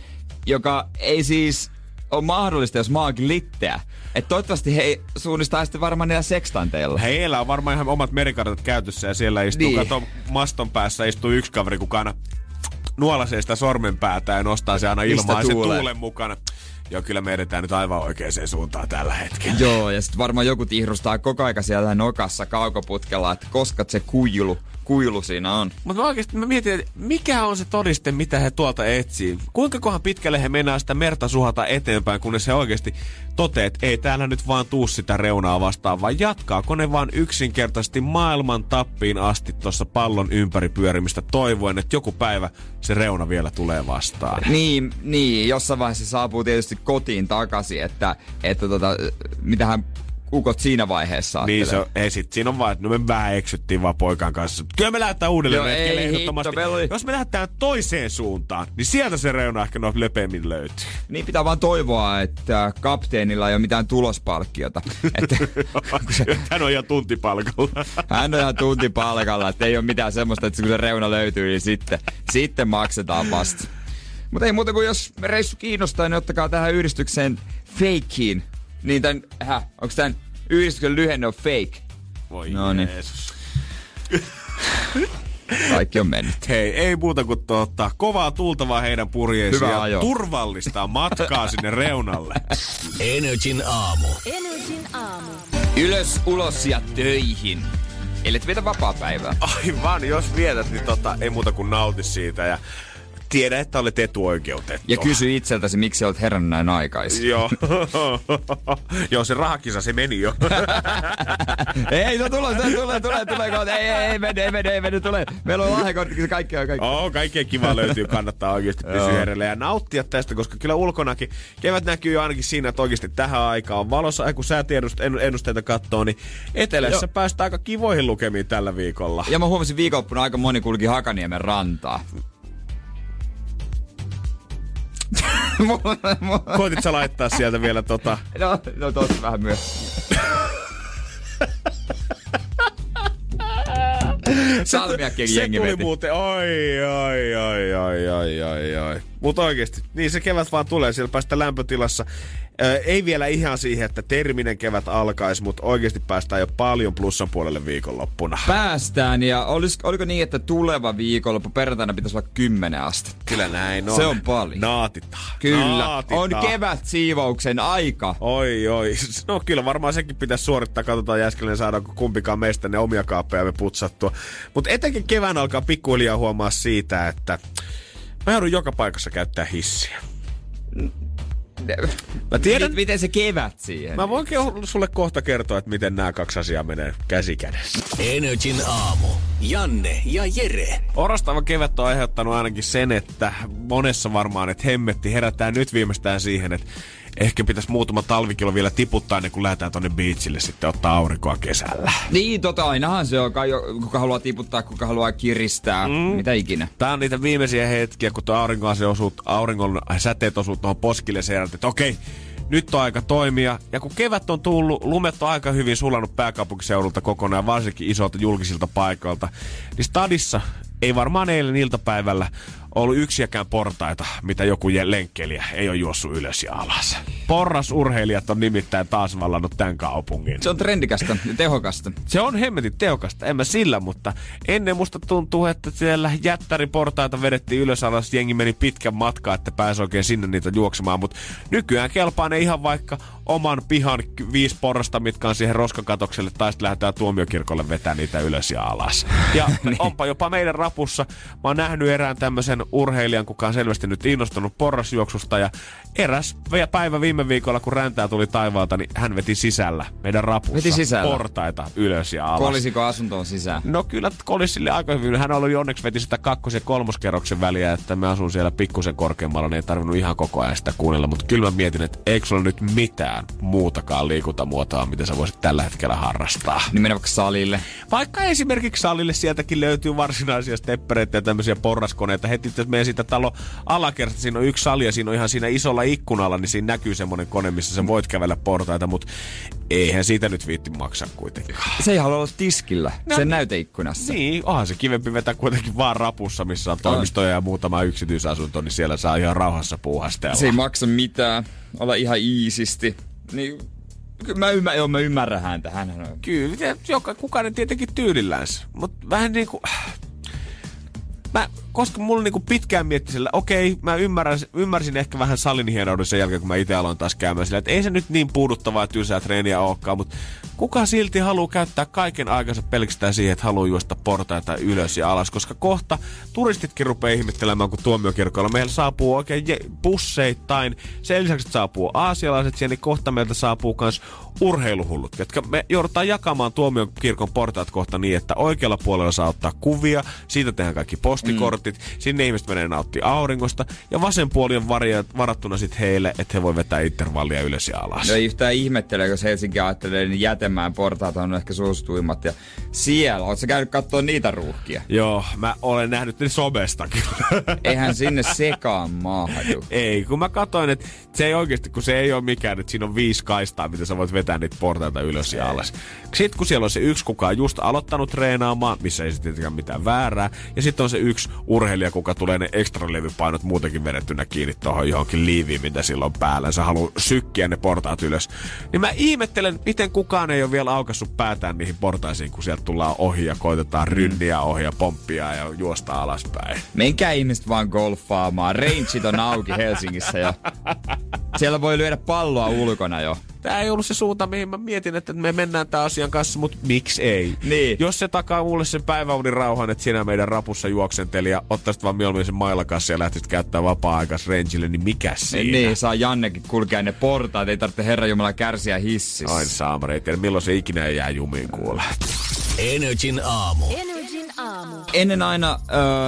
joka ei siis ole mahdollista, jos maa onkin litteä. Et toivottavasti he suunnistaa sitten varmaan niillä sekstanteilla. Heillä on varmaan ihan omat merikartat käytössä ja siellä istuu, Niin. kato, maston päässä istuu yksi kaveri, kuka aina nuolasee sitä sormenpäätä ja nostaa se aina ilmaan sen tuulen mukana. Joo, kyllä me edetään nyt aivan oikeaan suuntaan tällä hetkellä. Joo, ja sitten varmaan joku tihrustaa koko aika siellä nokassa kaukoputkella, että koska se kuilu, kuilu siinä on. Mutta mä oikeasti mä mietin, että mikä on se todiste, mitä he tuolta etsii? Kuinka kohan pitkälle he mennään sitä merta suhata eteenpäin, kunnes he oikeasti toteaa, että ei täällä nyt vaan tuu sitä reunaa vastaan, vaan jatkaako ne vaan yksinkertaisesti maailman tappiin asti tuossa pallon ympäri pyörimistä toivoen, että joku päivä se reuna vielä tulee vastaan. Niin, niin, jossain vaiheessa se saapuu tietysti kotiin takaisin, että, että tota, mitähän ukot siinä vaiheessa Niin se on, ei sit, siinä on vaan, että no me vähän eksyttiin vaan poikan kanssa. Kyllä me lähdetään uudelleen Joo, ei ehdottomasti. hitto, oli- Jos me lähdetään toiseen suuntaan, niin sieltä se reuna ehkä no lepeämmin löytyy. Niin pitää vaan toivoa, että kapteenilla ei ole mitään tulospalkkiota. että, se, Hän on ihan tuntipalkalla. hän on ihan tuntipalkalla, että ei ole mitään semmoista, että kun se reuna löytyy, niin sitten, sitten maksetaan vasta. Mutta ei muuta kuin jos reissu kiinnostaa, niin ottakaa tähän yhdistykseen Fakeen. Niin tän, häh, onks tän yhdistyksen lyhenne on Fake? Voi No niin. Kaikki on mennyt. Hei, ei muuta kuin tuota, kovaa tultavaa heidän purjeisiin Hyvä ja ajo. turvallista matkaa sinne reunalle. Energin aamu. Energin aamu. Ylös, ulos ja töihin. Ellet vietä vapaa-päivää. Aivan, jos vietät, niin tota, ei muuta kuin nauti siitä ja tiedä, että olet etuoikeutettu. Ja kysy itseltäsi, miksi olet herännyt näin aikaisin. Joo. Joo, se rahakisa, se meni jo. ei, no tulee, tulee, tulee, tulee, tulee. Ei, ei, ei, mene, ei, mene, ei, mene, tulee. Meillä on lahjakortti, kaikki on kaikki. Oo, kaikkea kiva löytyy, kannattaa oikeasti pysyä herellä ja nauttia tästä, koska kyllä ulkonakin kevät näkyy jo ainakin siinä, että oikeasti tähän aikaan on valossa, ja kun säätiedusteita katsoo, niin etelässä Joo. päästään aika kivoihin lukemiin tällä viikolla. Ja mä huomasin viikonloppuna aika moni kulki Hakaniemen rantaa. Koitit sä laittaa sieltä vielä tota... no, no tossa vähän myös. Salmiakkiakin se jengi tuli veti. muuten, oi, oi, oi, oi, oi, oi, oi. Mutta oikeesti, niin se kevät vaan tulee, siellä päästä lämpötilassa. Ö, ei vielä ihan siihen, että terminen kevät alkaisi, mutta oikeasti päästään jo paljon plussan puolelle viikonloppuna. Päästään ja olis, oliko niin, että tuleva viikonloppu perjantaina pitäisi olla 10 astetta? Kyllä näin on. Se on paljon. Naatitaan. Kyllä, Naatitaan. on kevät siivouksen aika. Oi, oi. No kyllä varmaan sekin pitäisi suorittaa. Katsotaan jäskelleen saadaanko kumpikaan meistä ne omia kaappeja me putsattua. Mutta etenkin kevään alkaa pikkuhiljaa huomaa siitä, että mä joudun joka paikassa käyttää hissiä. Mä tiedän, Miten, miten se kevät siihen? mä voin ke- sulle kohta kertoa, että miten nämä kaksi asiaa menee käsi kädessä. Energin aamu. Janne ja Jere. Orastava kevät on aiheuttanut ainakin sen, että monessa varmaan, että hemmetti herätään nyt viimeistään siihen, että ehkä pitäisi muutama talvikilo vielä tiputtaa ennen kuin lähdetään tonne beachille sitten ottaa aurinkoa kesällä. Niin, tota ainahan se on. Kai jo- Kuka haluaa tiputtaa, kuka haluaa kiristää, mm. mitä ikinä. Tää on niitä viimeisiä hetkiä, kun tuo auringon, se osuu, auringon säteet osuu tuohon poskille sen jälkeen, että okei, nyt on aika toimia. Ja kun kevät on tullut, lumet on aika hyvin sulannut pääkaupunkiseudulta kokonaan, varsinkin isolta julkisilta paikoilta, niin stadissa ei varmaan eilen iltapäivällä ollut yksiäkään portaita, mitä joku lenkkeilijä ei ole juossut ylös ja alas. Porrasurheilijat on nimittäin taas vallannut tämän kaupungin. Se on trendikästä ja tehokasta. Se on hemmetin tehokasta, en mä sillä, mutta ennen musta tuntuu, että siellä jättäriportaita vedettiin ylös alas, jengi meni pitkän matkaa, että pääsi oikein sinne niitä juoksemaan, mutta nykyään kelpaa ne ihan vaikka oman pihan viisi porrasta, mitkä on siihen roskakatokselle, tai sitten lähdetään tuomiokirkolle vetää niitä ylös ja alas. Ja onpa jopa meidän rapussa, mä oon nähnyt erään tämmöisen urheilijan, kuka on selvästi nyt innostunut porrasjuoksusta, ja eräs päivä viime viikolla, kun räntää tuli taivaalta, niin hän veti sisällä meidän rapussa Veti sisällä? portaita ylös ja alas. Kolisiko asuntoon sisään? No kyllä kolisille aika hyvin. Hän oli onneksi veti sitä kakkos- ja kolmoskerroksen väliä, että mä asun siellä pikkusen korkeammalla, niin ei tarvinnut ihan koko ajan sitä kuunnella. Mutta kyllä mä mietin, että eikö sulla nyt mitään muutakaan liikuntamuotoa, mitä sä voisit tällä hetkellä harrastaa. Niin mennä vaikka salille. Vaikka esimerkiksi salille sieltäkin löytyy varsinaisia steppereitä ja tämmöisiä porraskoneita. Heti jos meidän siitä talo alakerrasta, siinä on yksi sali ja siinä on ihan siinä isolla ikkunalla, niin siinä näkyy semmoinen kone, missä sä voit kävellä portaita, mutta eihän siitä nyt viitti maksaa kuitenkaan. Se ei halua olla tiskillä, no, sen näyteikkunassa. Niin, onhan se kivempi vetää kuitenkin vaan rapussa, missä on toimistoja ja muutama yksityisasunto, niin siellä saa ihan rauhassa puuhastella. Se ei maksa mitään, olla ihan iisisti. Niin, mä, ymmär, joo, mä ymmärrän häntä. Hänhän on Kyllä, joka, kukaan tietenkin tyylillänsä. Mutta vähän niinku... Mä, koska mulla niinku pitkään mietti sillä, okei, mä ymmärrän, ymmärsin ehkä vähän salin hienouden sen jälkeen, kun mä itse aloin taas käymään sillä, että ei se nyt niin puuduttavaa tylsää treeniä olekaan, mutta kuka silti haluaa käyttää kaiken aikansa pelkästään siihen, että haluaa juosta portaita ylös ja alas, koska kohta turistitkin rupeaa ihmettelemään, kun tuomiokirkoilla meillä saapuu oikein je- busseittain. Sen lisäksi että saapuu aasialaiset siellä, niin kohta meiltä saapuu myös urheiluhullut, jotka me joudutaan jakamaan tuomiokirkon portaat kohta niin, että oikealla puolella saa ottaa kuvia, siitä tehdään kaikki postikortit, mm. sinne ihmiset menee nauttia auringosta, ja vasen puoli on varia, varattuna sitten heille, että he voi vetää intervallia ylös ja alas. No ei yhtään ihmettele, jos Helsinki ajattelee, niin Jätemäen portaat on ehkä suosituimmat. Ja siellä, ootko sä käynyt katsoa niitä ruuhkia? Joo, mä olen nähnyt ne somesta kyllä. Eihän sinne sekaan mahdu. ei, kun mä katsoin, että se ei oikeasti, kun se ei ole mikään, että siinä on viisi kaistaa, mitä sä voit vetää niitä portaita ylös ja alas. Sitten kun siellä on se yksi, kuka on just aloittanut treenaamaan, missä ei sitten tietenkään mitään väärää, ja sitten on se yksi urheilija, kuka tulee ne ekstra levypainot muutenkin vedettynä kiinni tuohon johonkin liiviin, mitä sillä on päällä. Sä haluat sykkiä ne portaat ylös. Niin mä ihmettelen, miten kukaan ei ole vielä aukassut päätään niihin portaisiin, kun sieltä tullaan ohi ja koitetaan rynniä ohi ja pomppia ja juosta alaspäin. Menkää ihmiset vaan golfaamaan. Rangeit on auki Helsingissä jo. Siellä voi lyödä palloa ulkona jo. Tämä ei ollut se suunta, mihin mä mietin, että me mennään tämän asian kanssa, mutta miksi ei? Niin. Jos se takaa mulle sen päiväunin rauhan, että sinä meidän rapussa juoksenteli ja ottaisit vaan mieluummin sen mailakassa ja lähtisit käyttää vapaa-aikas rangille, niin mikä siinä? Niin, saa Jannekin kulkea ne portaat. Ei tarvitse Herra Jumala kärsiä hississä. Aina saamari, ei tiedä milloin se ikinä jää jumiin kuule. Energin aamu. Energin aamu. Ennen aina,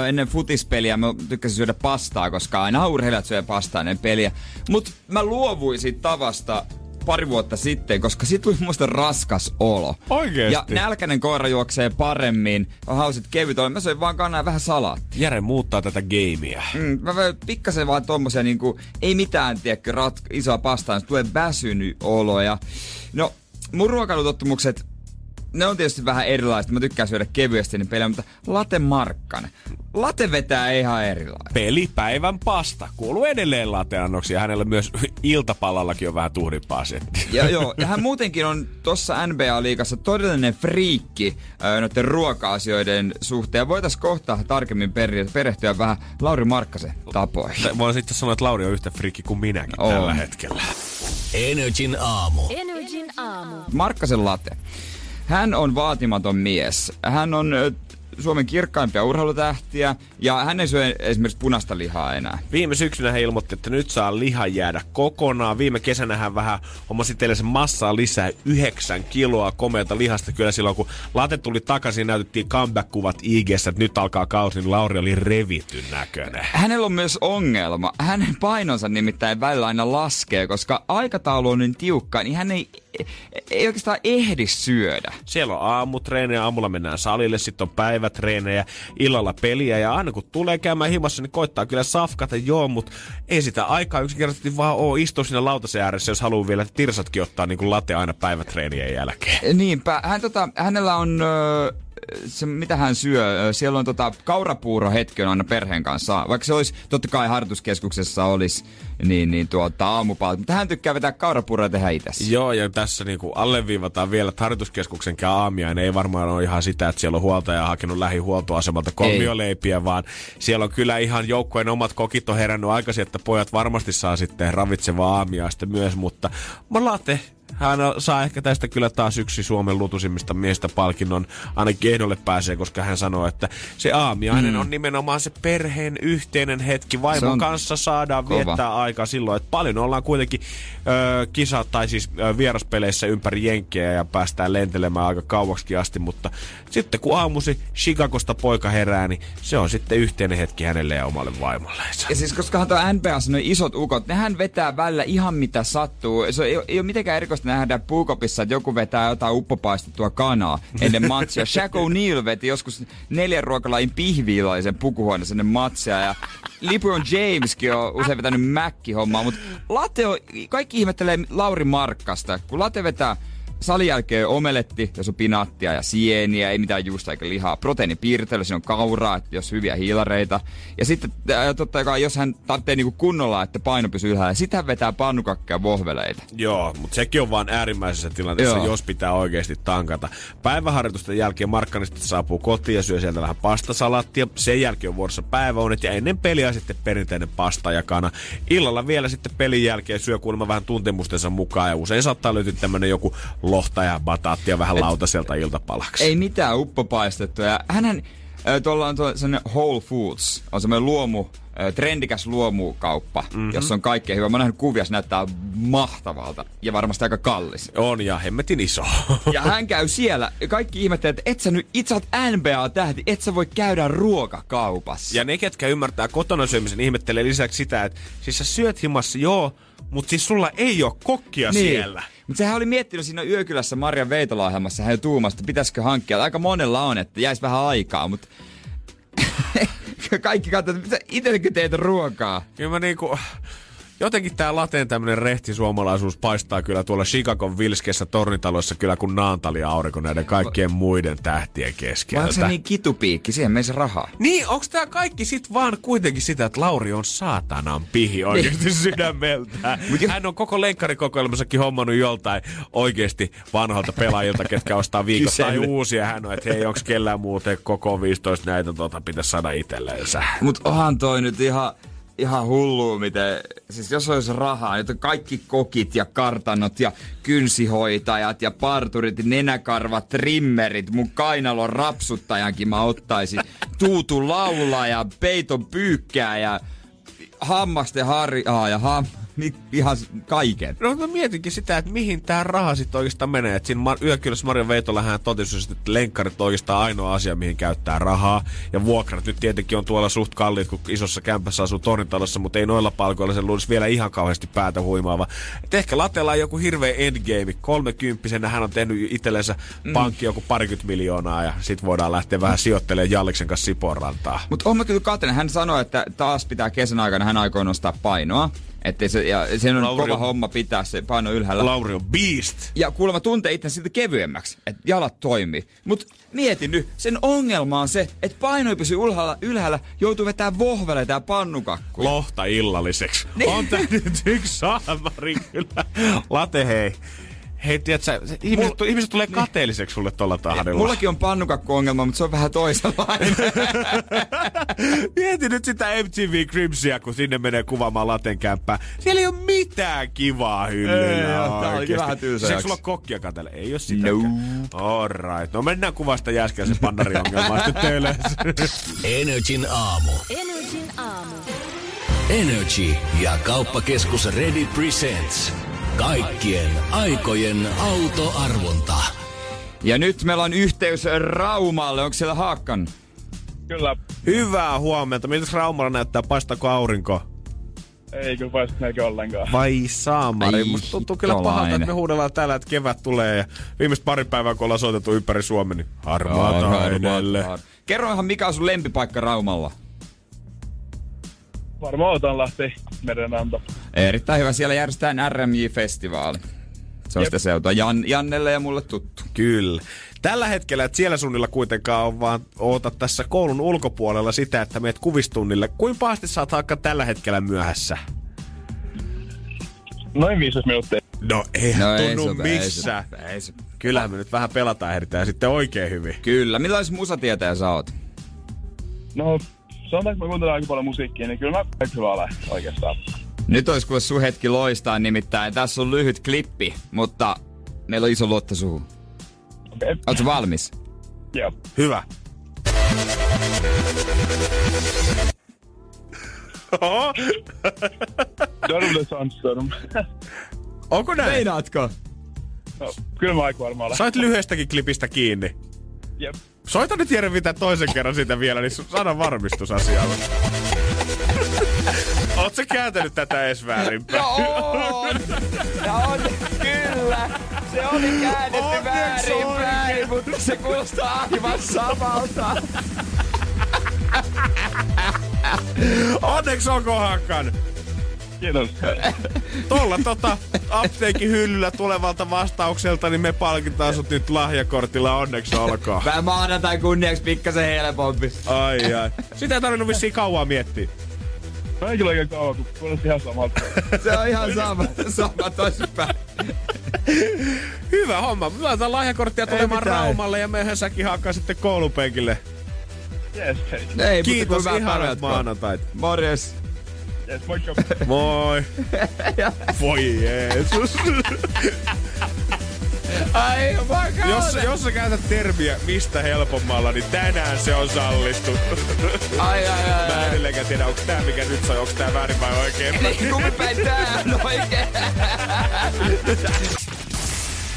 ö, ennen futispeliä mä tykkäsin syödä pastaa, koska aina urheilijat syö pastaa ennen peliä. Mut mä luovuin siitä tavasta pari vuotta sitten, koska sit tuli musta raskas olo. Oikeesti? Ja nälkäinen koira juoksee paremmin, on hausit kevyt olo. Mä söin vaan kanaa ja vähän salaattia. Jere muuttaa tätä gameia. Mm, mä pikkasen vaan tommosia niinku, ei mitään, tiedätkö, rat, isoa pastaa, tulee väsynyt olo. Ja, no, mun ruokailutottumukset, ne on tietysti vähän erilaiset. Mä tykkään syödä kevyesti niin pelejä, mutta latte markkanen. Latte vetää ihan erilainen. Pelipäivän pasta. Kuuluu edelleen lateannoksia. Hänellä myös iltapalallakin on vähän tuhdimpaa settiä. Ja joo, ja hän muutenkin on tuossa NBA-liigassa todellinen friikki öö, noiden ruoka-asioiden suhteen. Ja voitais kohta tarkemmin per- perehtyä vähän Lauri Markkasen tapoihin. Voin sitten sanoa, että Lauri on yhtä frikki kuin minäkin On. tällä hetkellä. Energin aamu. Energin aamu. Markkasen late. Hän on vaatimaton mies. Hän on Suomen kirkkaimpia urheilutähtiä ja hän ei syö esimerkiksi punaista lihaa enää. Viime syksynä hän ilmoitti, että nyt saa liha jäädä kokonaan. Viime kesänä hän vähän hommasi teille massaa lisää yhdeksän kiloa komeata lihasta. Kyllä silloin kun late tuli takaisin, näytettiin comeback-kuvat ig että nyt alkaa kausi, niin Lauri oli revityn näköinen. Hänellä on myös ongelma. Hänen painonsa nimittäin välillä aina laskee, koska aikataulu on niin tiukka, niin hän ei, ei oikeastaan ehdi syödä. Siellä on aamutreenejä, aamulla mennään salille, sitten on päivätreenejä, illalla peliä ja aina kun tulee käymään himassa, niin koittaa kyllä safkata, joo, mutta ei sitä aikaa yksinkertaisesti vaan oo istua siinä lautasen ääressä, jos haluaa vielä tirsatkin ottaa niin kuin late aina päivätreenien jälkeen. Niinpä. Hän, tota, hänellä on ö, se, mitä hän syö, siellä on tota, kaurapuuro hetki on aina perheen kanssa. Vaikka se olisi, totta kai harjoituskeskuksessa olisi, niin, niin tuota, aamupalta. Mutta hän tykkää vetää kaurapuuroa tehdä itse. Joo, ja tässä niinku alleviivataan vielä, että harjoituskeskuksen aamiainen ei varmaan ole ihan sitä, että siellä on huoltaja hakenut lähihuoltoasemalta kolmioleipiä, vaan siellä on kyllä ihan joukkojen omat kokit on herännyt aikaisin, että pojat varmasti saa sitten ravitsevaa aamiaista myös, mutta Malate hän saa ehkä tästä kyllä taas yksi Suomen lutusimmista miestä palkinnon. Ainakin ehdolle pääsee, koska hän sanoo, että se aamiainen mm. on nimenomaan se perheen yhteinen hetki. Vaimon kanssa saadaan kova. viettää aikaa silloin, että paljon ollaan kuitenkin ö, kisa tai siis ö, vieraspeleissä ympäri Jenkkiä ja päästään lentelemään aika kauaksi asti, mutta sitten kun aamusi Chicagosta poika herää, niin se on sitten yhteinen hetki hänelle ja omalle vaimolle. Ja siis koska tuo NBA on isot ukot, nehän vetää välillä ihan mitä sattuu. Se ei, ei ole mitenkään erikoista nähdä puukopissa, että joku vetää jotain uppopaistettua kanaa ennen matsia. Shaq O'Neal veti joskus neljän ruokalain pihviilaisen pukuhuone sinne matsia ja LeBron Jameskin on usein vetänyt mäkkihommaa, mutta Late on, kaikki ihmettelee Lauri Markkasta, kun Late vetää salin jälkeen omeletti, jos on pinaattia ja sieniä, ei mitään juusta eikä lihaa. Proteiinipiirtely, siinä on kauraa, että jos hyviä hiilareita. Ja sitten äh, totta kai, jos hän tarvitsee niinku kunnolla, että paino pysyy ylhäällä, sitten hän vetää pannukakkeja vohveleita. Joo, mutta sekin on vaan äärimmäisessä tilanteessa, Joo. jos pitää oikeasti tankata. Päiväharjoitusten jälkeen Markkanista saapuu kotiin ja syö sieltä vähän pastasalattia. Sen jälkeen on vuorossa päiväunet ja ennen peliä sitten perinteinen pasta ja kana. Illalla vielä sitten pelin jälkeen syö kuulemma vähän tuntemustensa mukaan ja usein saattaa löytyä tämmönen joku lohta ja bataattia vähän lautaselta iltapalaksi. Ei mitään uppopaistettua. Ja hänhän, tuolla on sellainen Whole Foods, on semmoinen luomu, trendikäs luomukauppa, mm-hmm. jossa on kaikkea hyvää. Mä nähnyt kuvia, se näyttää mahtavalta ja varmasti aika kallis. On ja hemmetin iso. ja hän käy siellä. Kaikki ihmettelee, että et sä nyt, itse oot NBA-tähti, et sä voi käydä ruokakaupassa. Ja ne, ketkä ymmärtää kotona syömisen, ihmettelee lisäksi sitä, että siis sä syöt himassa, joo, mutta siis sulla ei ole kokkia niin. siellä. Mutta sehän oli miettinyt siinä Yökylässä Marjan Veitola-ohjelmassa hän tuumasta, että pitäisikö hankkia. Aika monella on, että jäisi vähän aikaa, mutta kaikki katsotaan, että itsellekin teet ruokaa. Kyllä mä niinku, jotenkin tää lateen tämmönen rehti suomalaisuus paistaa kyllä tuolla Chicagon vilskeissä tornitaloissa kyllä kuin naantali aurinko näiden kaikkien muiden tähtien keskellä. Onko se niin kitupiikki? Siihen menisi rahaa. Niin, onks tää kaikki sit vaan kuitenkin sitä, että Lauri on saatanan pihi oikeesti niin. sydämeltään. Hän on koko lenkkarikokoelmassakin hommannut joltain oikeesti vanhalta pelaajilta, ketkä ostaa viikossa tai uusia. Hän on, että hei, onks kellään muuten koko 15 näitä tota, pitäisi saada itselleensä. Mut onhan toi nyt ihan ihan hullu, miten, siis jos olisi rahaa, että kaikki kokit ja kartanot ja kynsihoitajat ja parturit, nenäkarvat, trimmerit, mun kainalon rapsuttajankin mä ottaisin, tuutu laulaa ja peiton pyykkää ja hammasten harjaa ja ham, ihan kaiken. No mä mietinkin sitä, että mihin tämä raha sitten oikeastaan menee. Et siinä Mar- yökylässä Marja Veitola hän totesi, että lenkkarit on oikeastaan ainoa asia, mihin käyttää rahaa. Ja vuokrat nyt tietenkin on tuolla suht kalliit, kun isossa kämpässä asuu tornitalossa, mutta ei noilla palkoilla se luulisi vielä ihan kauheasti päätä huimaava. Et ehkä latellaan joku hirveä endgame. Kolmekymppisenä hän on tehnyt itsellensä mm. pankki joku parikymmentä miljoonaa ja sit voidaan lähteä vähän sijoittelemaan Jalliksen kanssa Siporantaa. Mutta on mä kyllä katselen, hän sanoi, että taas pitää kesän aikana hän aikoo nostaa painoa. Että se, ja se on Lauri kova on, homma pitää se paino ylhäällä. Lauri on beast. Ja kuulemma tuntee itse siitä kevyemmäksi, että jalat toimii. Mut mieti nyt, sen ongelma on se, että paino ei pysy ylhäällä, ylhäällä joutuu vetää vohveleita ja pannukakkuja. Lohta illalliseksi. Niin. On tää nyt yksi saamari kyllä. Late hei hei, tiedätkö, ihmiset, Mul... ihmiset tulee niin. kateelliseksi sulle tuolla tahdilla. Mullakin on pannukakku-ongelma, mutta se on vähän toisenlainen. Mieti nyt sitä MTV Crimsia, kun sinne menee kuvaamaan latenkämppää. Siellä ei ole mitään kivaa hyllyllä Tää oli vähän tylsä Seekö sulla kokkia katelle? Ei ole sitä. No. Alright. No mennään kuvasta jäskeä se pandariongelmaa sitten Energin aamu. Energin aamu. Energy ja kauppakeskus Ready Presents. Kaikkien aikojen autoarvonta. Ja nyt meillä on yhteys Raumalle. Onko siellä Haakkan? Kyllä. Hyvää huomenta. Miltä Raumalla näyttää? Paistako aurinko? Ei kyllä paista melkein ollenkaan. Vai saamari. Ai, Musta tuntuu kyllä pahalta, että me huudellaan täällä, että kevät tulee. Ja viimeistä pari päivää, kun ollaan soitettu ympäri Suomen, niin harmaata edelle. Kerroinhan, mikä on sun lempipaikka Raumalla? Varmaan Otanlahti, merenanta. Erittäin hyvä. Siellä järjestetään RMJ-festivaali. Se on sitä seutua. Jan, Jannelle ja mulle tuttu. Kyllä. Tällä hetkellä et siellä suunnilla kuitenkaan on vaan oota tässä koulun ulkopuolella sitä, että meet kuvistunnille. Kuin pahasti saat haakka tällä hetkellä myöhässä? Noin 15 minuuttia. No eihän No ei tunnu ei se- missään. ei se- Kyllähän me nyt vähän pelataan ehditään sitten oikein hyvin. Kyllä. Millainen musatietäjä sä oot? No, sanotaanko mä kuuntelen aika paljon musiikkia, niin kyllä mä aika hyvä ole oikeastaan. Nyt olisi kuule sun hetki loistaa nimittäin. Tässä on lyhyt klippi, mutta meillä on iso luotto suhun. Okei, okay. Ootko valmis? joo. Hyvä. The Sandstorm. Onko näin? Meinaatko? no, kyllä mä aika varmaan olen. Sait lyhyestäkin klipistä kiinni. Jep. Soita nyt Jere mitä toisen kerran sitä vielä, niin saada varmistusasialla. Oot sä kääntänyt tätä edes väärinpäin? on! Ja on, kyllä! Se oli käännetty Onneksi väärinpäin, mutta se kuulostaa aivan samalta. Onneksi onko Hakan? Kiitos. Tuolla tota apteekin hyllyllä tulevalta vastaukselta, niin me palkitaan sut nyt lahjakortilla. Onneksi olkoon. Vähän maanantai kunniaksi pikkasen helpompi. Ai ai. Sitä ei tarvinnut vissiin kauan miettiä. No ei kyllä oikein kauan, kun kuulosti ihan samalta. Se on ihan sama, sama toisinpäin. Hyvä homma. Me laitetaan lahjakorttia tulemaan. Raumalle ja mehän säkin hakkaa sitten koulupenkille. Yes, hei. Ei, Kiitos ihanat maanantait. Morjes. Moikka. Moi. Voi Jeesus. Ai. Jos, jos sä käytät termiä mistä helpommalla, niin tänään se on sallittu. Ai, ai, ai, Mä en ai. edelleenkään tiedä, onko tää mikä nyt soi, onko tää väärin vai oikein. Niin, Kummipäin tää on oikein.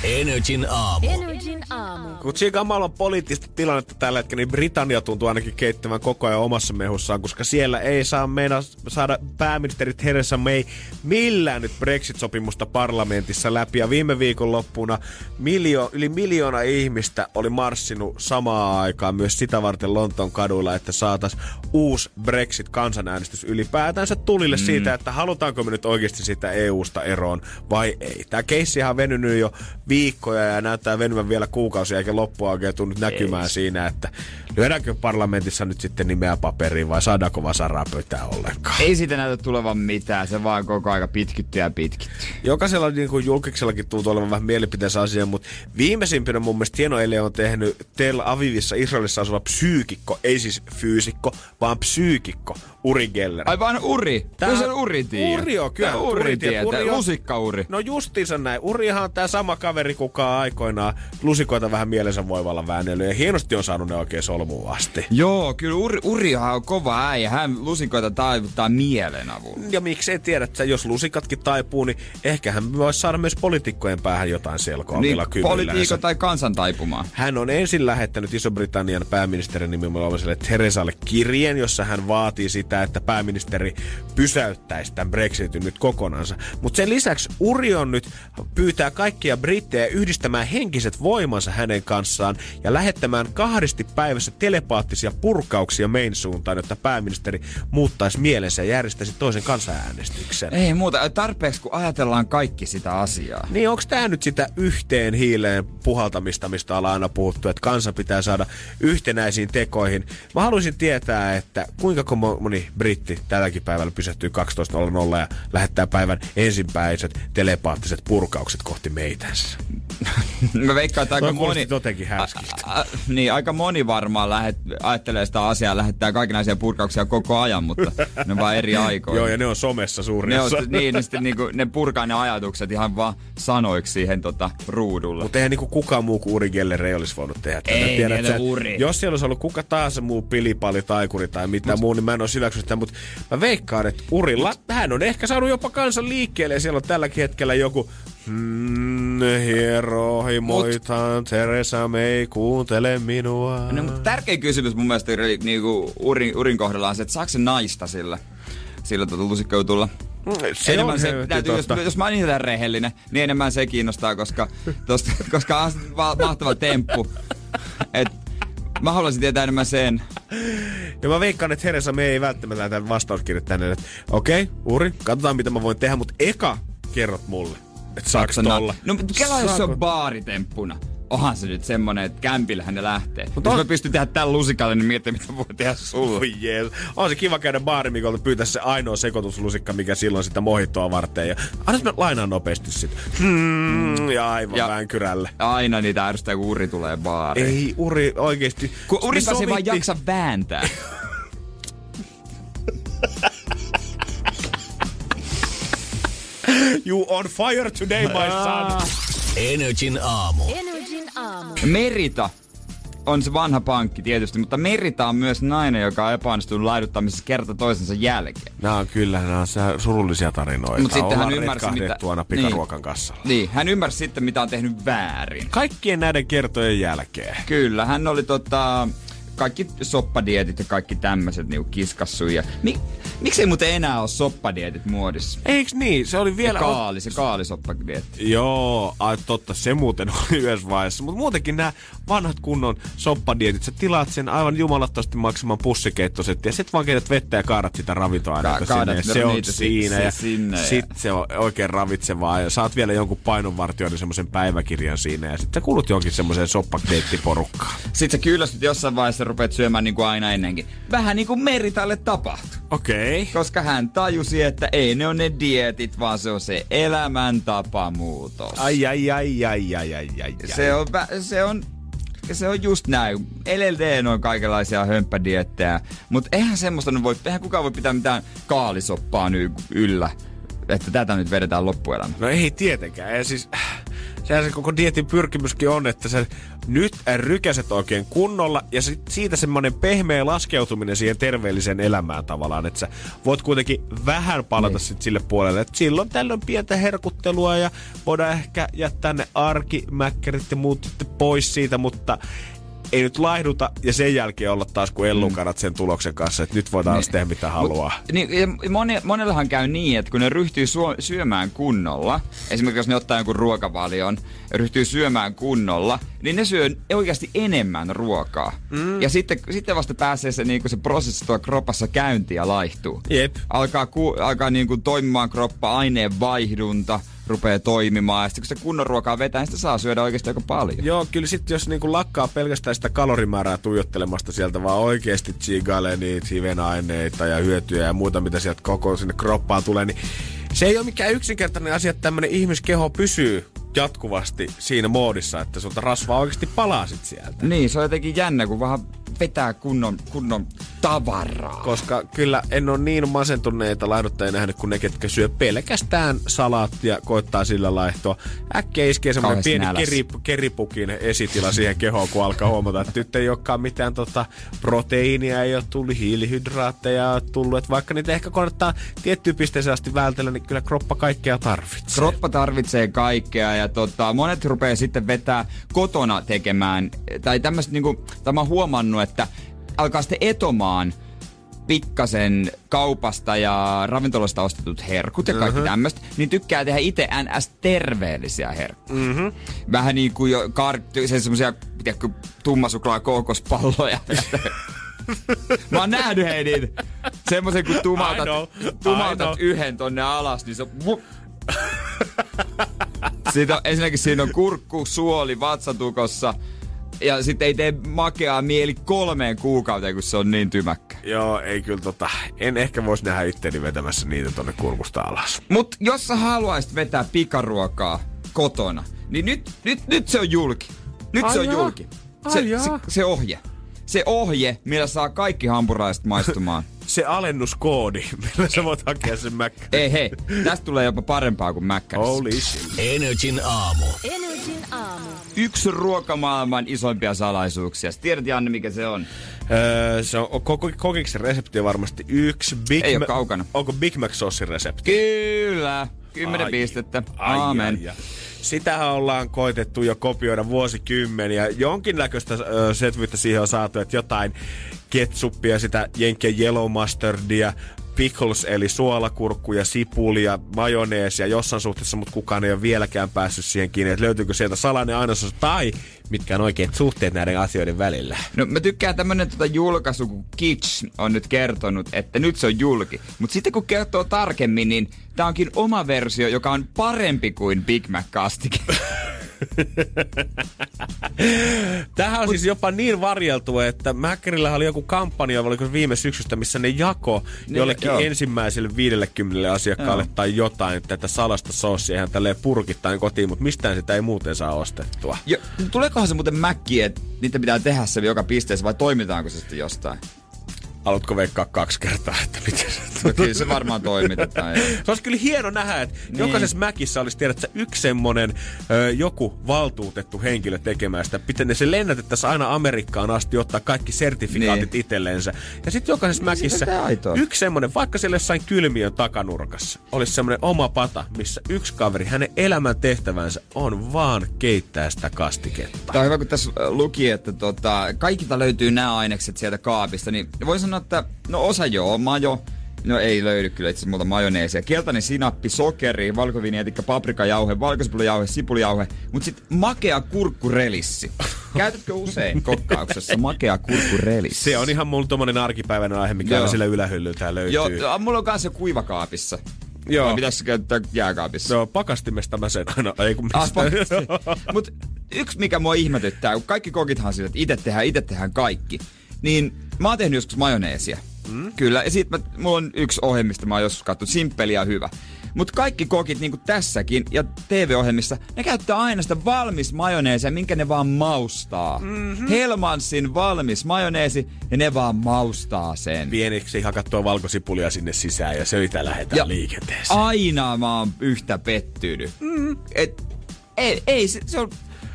Energin aamu. Energin aamu. Kun Chigamalla on poliittista tilannetta tällä hetkellä, niin Britannia tuntuu ainakin keittämään koko ajan omassa mehussaan, koska siellä ei saa meina saada pääministeri Theresa May millään nyt Brexit-sopimusta parlamentissa läpi. Ja viime viikon loppuna miljo, yli miljoona ihmistä oli marssinut samaan aikaan myös sitä varten Lontoon kaduilla, että saatas uusi Brexit-kansanäänestys ylipäätänsä tulille mm. siitä, että halutaanko me nyt oikeasti sitä EU-sta eroon vai ei. Tämä keissi on venynyt jo viikkoja ja näyttää venyvän vielä kuukausia, eikä loppua oikein tule nyt näkymään ei. siinä, että lyödäänkö parlamentissa nyt sitten nimeä paperiin vai saadaanko vasaraa pöytää ollenkaan. Ei siitä näytä tulevan mitään, se vaan koko aika pitkittyy ja pitkittyy. Jokaisella niin kuin julkiksellakin tuntuu olevan vähän mielipiteensä asia, mutta viimeisimpänä mun mielestä hieno ele on tehnyt Tel Avivissa Israelissa asuva psyykikko, ei siis fyysikko, vaan psyykikko, Uri Geller. Ai vaan Uri. Tää- Kyllä se on Uri tiedä. Uri on, kyllä. Tää Uri, Uri. Uri on- Lusikka-Uri. No justiinsa näin. Urihan on tää sama kaveri, kuka aikoinaan lusikoita vähän mielensä voivalla väännellyt. Ja hienosti on saanut ne oikein solmuun asti. Joo, kyllä Uri, Urihan on kova äijä. Hän lusikoita taivuttaa mielen avulla. Ja miksei tiedä, että jos lusikatkin taipuu, niin ehkä hän voisi saada myös poliitikkojen päähän jotain selkoa Niin, politiikko tai kansan taipumaan. Hän on ensin lähettänyt Iso-Britannian pääministerin nimenomaiselle Teresalle kirjeen, jossa hän vaatii sitä, että pääministeri pysäyttäisi tämän Brexitin nyt kokonansa. Mutta sen lisäksi Uri on nyt pyytää kaikkia brittejä yhdistämään henkiset voimansa hänen kanssaan ja lähettämään kahdesti päivässä telepaattisia purkauksia main suuntaan, jotta pääministeri muuttaisi mielensä ja järjestäisi toisen kansanäänestyksen. Ei muuta, tarpeeksi kun ajatellaan kaikki sitä asiaa. Niin onko tämä nyt sitä yhteen hiileen puhaltamista, mistä ollaan aina puhuttu, että kansa pitää saada yhtenäisiin tekoihin? Mä haluaisin tietää, että kuinka ko- britti tälläkin päivällä pysähtyy 12.00 ja lähettää päivän ensimmäiset telepaattiset purkaukset kohti meitänsä. Mä veikkaan, että aika moni... jotenkin härskiltä. A, niin, aika moni varmaan lähet, ajattelee sitä asiaa, lähettää kaikenlaisia purkauksia koko ajan, mutta ne on vaan eri aikoina. Joo, ja ne on somessa suurin ne, on, osa. niin, ne, sitten, niinku, ne purkaa ne ajatukset ihan vaan sanoiksi siihen tota, ruudulle. Mutta eihän niinku kukaan muu kuin Uri Geller ei olisi voinut tehdä tätä. Ei, Tiedät niillä sä, Uri. Jos siellä olisi ollut kuka tahansa muu pilipali, taikuri tai mitä mut, muu, niin mä en olisi hyväksynyt sitä. Mutta mä veikkaan, että Urilla, mut, hän on ehkä saanut jopa kansan liikkeelle. Ja siellä on tälläkin hetkellä joku Hmm, hierohimoitaan, Teresa May, kuuntele minua. No, mutta tärkein kysymys mun mielestä niinku, urin, urin kohdalla on se, että saako se naista sillä, sillä tota lusikkoutulla. Se enemmän on se, täytyy, jos, totta. jos mä oon ihan rehellinen, niin enemmän se kiinnostaa, koska, tosta, koska on va- mahtava temppu. Et, mä haluaisin tietää enemmän sen. Ja mä veikkaan, että Teresa May ei välttämättä lähtä vastauskirjat tänne, että okei, okay, Uri, katsotaan mitä mä voin tehdä, mutta eka kerrot mulle. Et saaks tolla? No mutta kela jos se on baaritemppuna. Onhan se nyt semmonen, että kämpillähän ne lähtee. Mutta on- jos mä pystyn tehdä tämän lusikalle, niin miettii, mitä voi tehdä sulle. Oi jees. On se kiva käydä baarimikolta pyytää se ainoa sekoituslusikka, mikä silloin sitä mohittoa varten. Ja annas mä lainaan nopeasti sit. Hmm, ja aivan Ja- vänkyrälle. Aina niitä ärsyttää, kun Uri tulee baariin. Ei Uri oikeesti. Kun Uripa se vaan jaksa vääntää. You on fire today, my son. Energin aamu. Energin aamu. Merita on se vanha pankki tietysti, mutta Merita on myös nainen, joka on epäonnistunut laiduttamisessa kerta toisensa jälkeen. Nämä on kyllä, nämä on surullisia tarinoita. Mut sitten hän ymmärsi, mitä- retkahdettuana pikaruokan kassalla. Niin, hän ymmärsi sitten, mitä on tehnyt väärin. Kaikkien näiden kertojen jälkeen. Kyllä, hän oli tota, kaikki soppadietit ja kaikki tämmöiset niinku kiskassu. Ja, mi, miksei muuten enää ole soppadietit muodissa? Eiks niin? Se oli Ja vielä... kaali, se kaalisoppadietti. Joo, ai totta, se muuten oli yhdessä vaiheessa. Mutta muutenkin nämä vanhat kunnon soppadietit, sä tilaat sen aivan jumalattomasti maksaman pussikeittoset ja sit vaan keität vettä ja kaadat sitä ravintoaineita Ka- sinne. Ja se on siinä si- ja sinne ja- sit se on oikein ravitsevaa ja saat vielä jonkun painonvartijoiden semmoisen päiväkirjan siinä ja sitten sä kuulut jonkin semmoiseen soppakeitti-porukkaan. Sitten sä kyllästyt jossain vaiheessa rupeat syömään niin kuin aina ennenkin. Vähän niin kuin Meritalle tapahtui. Okei. Okay. Koska hän tajusi, että ei ne on ne dietit, vaan se on se elämäntapamuutos. Ai, ai, ai, ai, ai, ai, ai. Se on, se on se on just näin. LLD on kaikenlaisia hömppädiettejä, mutta eihän semmoista voi, eihän kukaan voi pitää mitään kaalisoppaa yllä, että tätä nyt vedetään loppuelämä. No ei tietenkään. Ja siis, sehän se koko dietin pyrkimyskin on, että sä nyt rykäset oikein kunnolla ja sit siitä semmoinen pehmeä laskeutuminen siihen terveelliseen elämään tavallaan, että sä voit kuitenkin vähän palata Niin. sit sille puolelle, että silloin tällöin pientä herkuttelua ja voidaan ehkä jättää ne arkimäkkärit ja muut sitten pois siitä, mutta ei nyt laihduta ja sen jälkeen olla taas kuin ellukanat sen tuloksen kanssa, että nyt voidaan niin. tehdä mitä haluaa. Niin, ja moni, monellahan käy niin, että kun ne ryhtyy suo, syömään kunnolla, esimerkiksi jos ne ottaa jonkun ruokavalion ja ryhtyy syömään kunnolla, niin ne syö oikeasti enemmän ruokaa. Mm. Ja sitten, sitten vasta pääsee se, niin se prosessi tuolla kropassa käyntiin ja laihtuu. Jep. Alkaa, ku, alkaa niin kuin toimimaan kroppa, aineenvaihdunta rupeaa toimimaan. Ja sitten kun se kunnon ruokaa vetää, niin sitä saa syödä oikeasti aika paljon. Joo, kyllä sitten jos niinku lakkaa pelkästään sitä kalorimäärää tuijottelemasta sieltä, vaan oikeasti chigailee niitä hivenaineita ja hyötyjä ja muuta, mitä sieltä koko sinne kroppaan tulee, niin se ei ole mikään yksinkertainen asia, että tämmöinen ihmiskeho pysyy jatkuvasti siinä moodissa, että sulta rasvaa oikeasti palaa sit sieltä. Niin, se on jotenkin jännä, kun vähän vetää kunnon, kunnon tavaraa. Koska kyllä en ole niin masentuneita laihduttajia nähnyt kuin ne, ketkä syö pelkästään salaattia, koittaa sillä laihtoa. Äkkiä iskee semmoinen pieni nälässä. keri, keripukin esitila siihen kehoon, kun alkaa huomata, että nyt ei olekaan mitään tota, proteiinia, ei ole tullut, hiilihydraatteja ole tullut. Että vaikka niitä ehkä kannattaa tiettyyn pisteeseen asti vältellä, niin kyllä kroppa kaikkea tarvitsee. Kroppa tarvitsee kaikkea ja tota, monet rupeaa sitten vetää kotona tekemään, tai tämmöistä niinku, tai mä oon huomannut, että alkaa sitten etomaan pikkasen kaupasta ja ravintolasta ostetut herkut ja kaikki uh-huh. tämmöistä, niin tykkää tehdä itse NS terveellisiä herkkuja. Mm-hmm. Vähän niin kuin jo kar- se semmosia, tiedätkö, tummasuklaa kookospalloja. Mä oon nähnyt hei niitä. Semmoisen kun tumautat, know, tumautat yhden tonne alas, niin se on... Siitä on, ensinnäkin siinä on kurkku, suoli vatsatukossa. Ja sitten ei tee makeaa mieli kolmeen kuukauteen, kun se on niin tymäkkä. Joo, ei kyllä tota, en ehkä voisi nähdä itteni vetämässä niitä tonne kurkusta alas. Mut jos sä haluaisit vetää pikaruokaa kotona, niin nyt, nyt, nyt se on julki. Nyt Ai se on jaa. julki. Ai Se, jaa. se, se ohje. Se ohje, millä saa kaikki hampuraiset maistumaan. Se alennuskoodi, millä sä voit hakea sen mäkkä. Ei hei, tästä tulee jopa parempaa kuin mäkkärissä. Holy shit. Energin aamu. Energin aamu. Yksi ruokamaailman isoimpia salaisuuksia. Sä tiedät Janne, mikä se on? Öö, se on kokiksen resepti on varmasti yksi. Big Ei Ma- kaukana. Onko Big Mac sossin resepti? Kyllä. Kymmenen Ai, pistettä. ai, Aamen. ai, ai. Sitähän ollaan koitettu jo kopioida vuosikymmeniä. Jonkinnäköistä ö, setvyyttä siihen on saatu, että jotain ketsuppia, sitä jenkkien yellow mustardia, pickles, eli suolakurkku ja sipuli ja majoneesia jossain suhteessa, mutta kukaan ei ole vieläkään päässyt siihen kiinni, että löytyykö sieltä salainen ainesosa tai mitkä on oikeat suhteet näiden asioiden välillä. No mä tykkään tämmönen tota julkaisu, kun Kitsch on nyt kertonut, että nyt se on julki. Mutta sitten kun kertoo tarkemmin, niin tää onkin oma versio, joka on parempi kuin Big Mac kastike. Tähän on siis jopa niin varjeltu, että Mäkkärillä oli joku kampanja, oliko viime syksystä, missä ne jako Niin, jollekin joo. ensimmäiselle 50 asiakkaalle Joo. tai jotain tätä salasta soossia ihan tälleen purkittain kotiin, mutta mistään sitä ei muuten saa ostettua. Jo, tuleekohan se muuten mäkki, että niitä pitää tehdä se joka pisteessä vai toimitaanko se sitten jostain? Haluatko veikkaa kaksi kertaa, että miten se No kyllä se varmaan toimitetaan. Se olisi kyllä hieno nähdä, että niin. Niin. jokaisessa mäkissä olisi tiedät, sä, yksi semmonen ö, joku valtuutettu henkilö tekemään sitä. Miten ne se lennätettäisiin aina Amerikkaan asti ottaa kaikki sertifikaatit niin. itselleensä. Ja sitten jokaisessa mäkissä sitä aitoa. yksi semmonen, vaikka siellä jossain kylmiön takanurkassa, olisi semmonen oma pata, missä yksi kaveri, hänen elämän tehtävänsä on vaan keittää sitä kastiketta. Tämä on hyvä, kun tässä luki, että tota, kaikilta löytyy nämä ainekset sieltä kaapista, niin voi sanoa, että no osa joo, majo, No ei löydy kyllä itse muuta majoneesia. Keltainen sinappi, sokeri, valkovinietikka, paprikajauhe, valkosipulujauhe, sipulujauhe, mutta sitten makea kurkkurelissi. Käytätkö usein kokkauksessa makea kurkkurelissi? Se on ihan mulla tommonen arkipäiväinen aihe, mikä Joo. aina sillä ylähyllyltä löytyy. Joo, mulla on kanssa kuivakaapissa. Joo. Vai pitäisikö käyttää jääkaapissa? Joo, pakastimesta mä sen aina, ei kun Ah, mistään. Mutta yksi, mikä mua ihmetyttää, kun kaikki kokithan sillä, että itse tehdään, itse tehdään kaikki, niin mä oon tehnyt joskus majoneesia. Mm. Kyllä, ja sit mä, mulla on yksi ohje, mistä mä oon joskus katsonut, simppeli ja hyvä. Mutta kaikki kokit, niin kuin tässäkin ja TV-ohjelmissa, ne käyttää aina sitä valmis majoneesia, minkä ne vaan maustaa. Mm-hmm. Helmansin valmis majoneesi, ja ne vaan maustaa sen. pieniksi hakattua valkosipulia sinne sisään ja söitä lähdetään Ja liikenteeseen. Aina mä oon yhtä pettynyt. Mm. Et, ei, ei se, se on,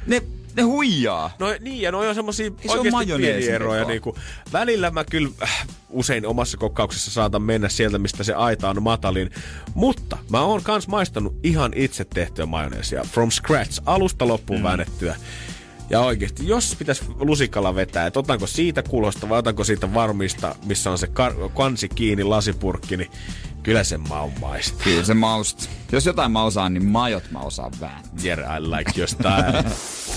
ne, ne huijaa. No niin, ja noi on semmosia se ole oikeesti majoneesin pieniä eroja. Niinku, välillä mä kyllä äh, usein omassa kokkauksessa saatan mennä sieltä, mistä se aita on matalin. Mutta mä oon kans maistanut ihan itse tehtyä majoneesia. From scratch, alusta loppuun mm. väännettyä. Ja oikeesti, jos pitäisi lusikalla vetää, että otanko siitä kulosta vai otanko siitä varmista, missä on se kar- kansi kiinni, lasipurkki, niin kyllä sen maun maistaa. Kyllä se maust. Jos jotain mä osaan, niin majot mä osaan vähän. Yeah, I like your style.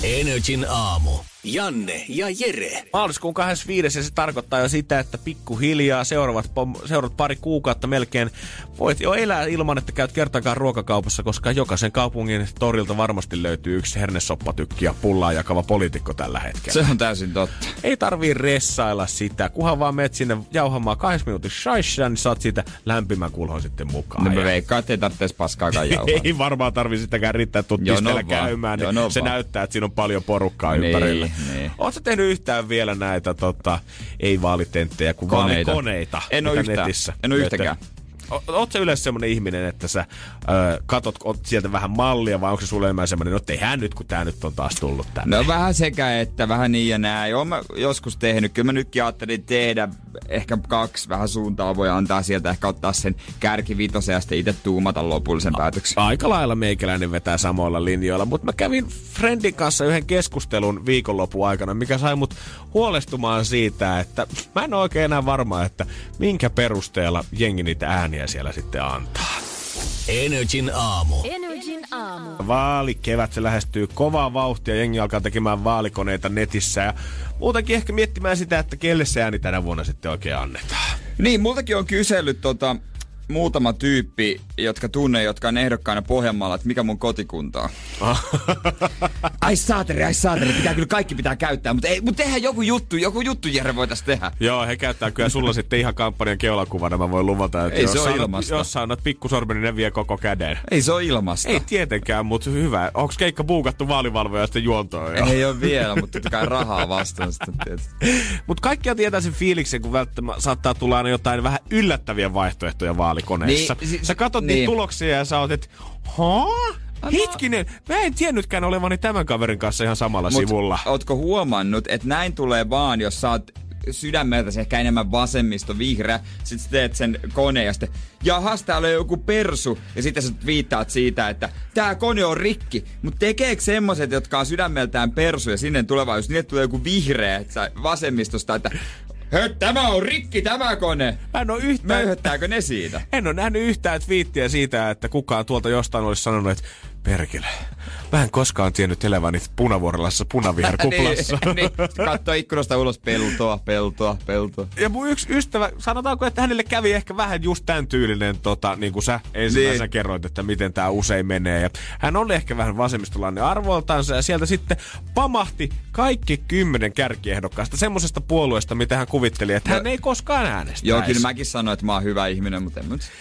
Energin aamu. Janne ja Jere. Maaliskuun 25. ja se tarkoittaa jo sitä, että pikkuhiljaa seuraavat, pom- seuraavat pari kuukautta melkein voit jo elää ilman, että käyt kertaakaan ruokakaupassa, koska jokaisen kaupungin torilta varmasti löytyy yksi hernesoppatykki ja pullaa jakava poliitikko tällä hetkellä. Se on täysin totta. Ei tarvii ressailla sitä, kunhan vaan menet sinne jauhamaan kahdessa minuutissa shaishaa, niin saat siitä lämpimän kulhon sitten mukaan. No mä Ja- veikkaan, että ei tarvitsisi paskaakaan jauhaa. ei varmaan tarvi sitäkään riittää, että vaan. käymään. Niin Jono se vaan. näyttää, että siinä on paljon porukkaa Niin, ympärillä. niin. Oletko tehnyt yhtään vielä näitä tota, ei vaalitenttejä, kuin Koneita. vaalikoneita? En mitä yhtään. Netissä En löytää? yhtäkään. Oot sä yleensä semmonen ihminen, että sä ö, katot oot sieltä vähän mallia, vai onko se sulle enemmän semmonen, no tehdään nyt, kun tää nyt on taas tullut tänne? No vähän sekä että, vähän niin ja näin. Oon mä joskus tehnyt. Kyllä mä nytkin ajattelin tehdä ehkä kaksi vähän suuntaa. Voi antaa sieltä ehkä ottaa sen kärkivitosen ja sitten itse tuumata lopullisen päätöksen. Aika lailla meikäläinen vetää samoilla linjoilla, mutta mä kävin Friendin kanssa yhden keskustelun viikonlopun aikana, mikä sai mut huolestumaan siitä, että mä en ole oikein enää varma, että minkä perusteella jengi niitä ääniä siellä sitten antaa. Energin aamu. Energin aamu. Vaalikevät se lähestyy kovaa vauhtia, jengi alkaa tekemään vaalikoneita netissä ja muutenkin ehkä miettimään sitä, että kelle se ääni tänä vuonna sitten oikein annetaan. Niin, multakin on kysellyt tota, muutama tyyppi, jotka tunne, jotka on ehdokkaana Pohjanmaalla, että mikä mun kotikunta on. ai saateri, ai saateri, pitää kyllä kaikki pitää käyttää, mutta, ei, mutta tehdään joku juttu, joku juttu Jere voitais tehdä. Joo, he käyttää kyllä sulla sitten ihan kampanjan keulakuvana, mä voin luvata, että Ei jos se ilmasta. Jos sä annat pikkusormen, niin ne vie koko käden. Ei se ole ilmasta. Ei tietenkään, mutta hyvä. Onko keikka buukattu vaalivalvoja sitten juontoon jo? Ei ole vielä, mutta totta kai rahaa vastaan sitten tietysti. Mutta kaikkia tietää sen fiiliksen, kun välttämättä saattaa tulla aina jotain vähän yllättäviä vaihtoehtoja vaalikoneissa. Niin, si- sä katsot niin. niitä tuloksia ja sä oot, että haa? Hetkinen, mä en tiennytkään olevani tämän kaverin kanssa ihan samalla Mut sivulla. Ootko huomannut, että näin tulee vaan, jos sä oot sydämeltä ehkä enemmän vasemmisto, vihreä, sit sä teet sen koneen ja sitten, jahas, täällä on joku persu, ja sitten sä viittaat siitä, että tää kone on rikki, mutta tekeekö semmoset, jotka on sydämeltään persu ja sinne tulevaisuus, niille tulee joku vihreä että sä vasemmistosta, että Höt, tämä on rikki tämä kone. Mä en oo yhtään... Möyhöttääkö ne siitä? En ole nähnyt yhtään twiittiä siitä, että kukaan tuolta jostain olisi sanonut, että perkele, mä en koskaan tiennyt eläväni punavuorelassa punaviherkuplassa. niin, niin. Katsoo ikkunasta ulos peltoa, peltoa, peltoa. Ja mun yksi ystävä, sanotaanko, että hänelle kävi ehkä vähän just tämän tyylinen, tota, niin kuin sä ensimmäisenä Niin. kerroit, että miten tämä usein menee. Ja hän oli ehkä vähän vasemmistolainen arvoltansa ja sieltä sitten pamahti kaikki kymmenen kärkiehdokkaasta semmoisesta puolueesta, mitä hän kuvitteli, että hän No, ei koskaan äänestäisi. Joo, kyllä mäkin sanoin, että mä oon hyvä ihminen, mutta en mä nyt.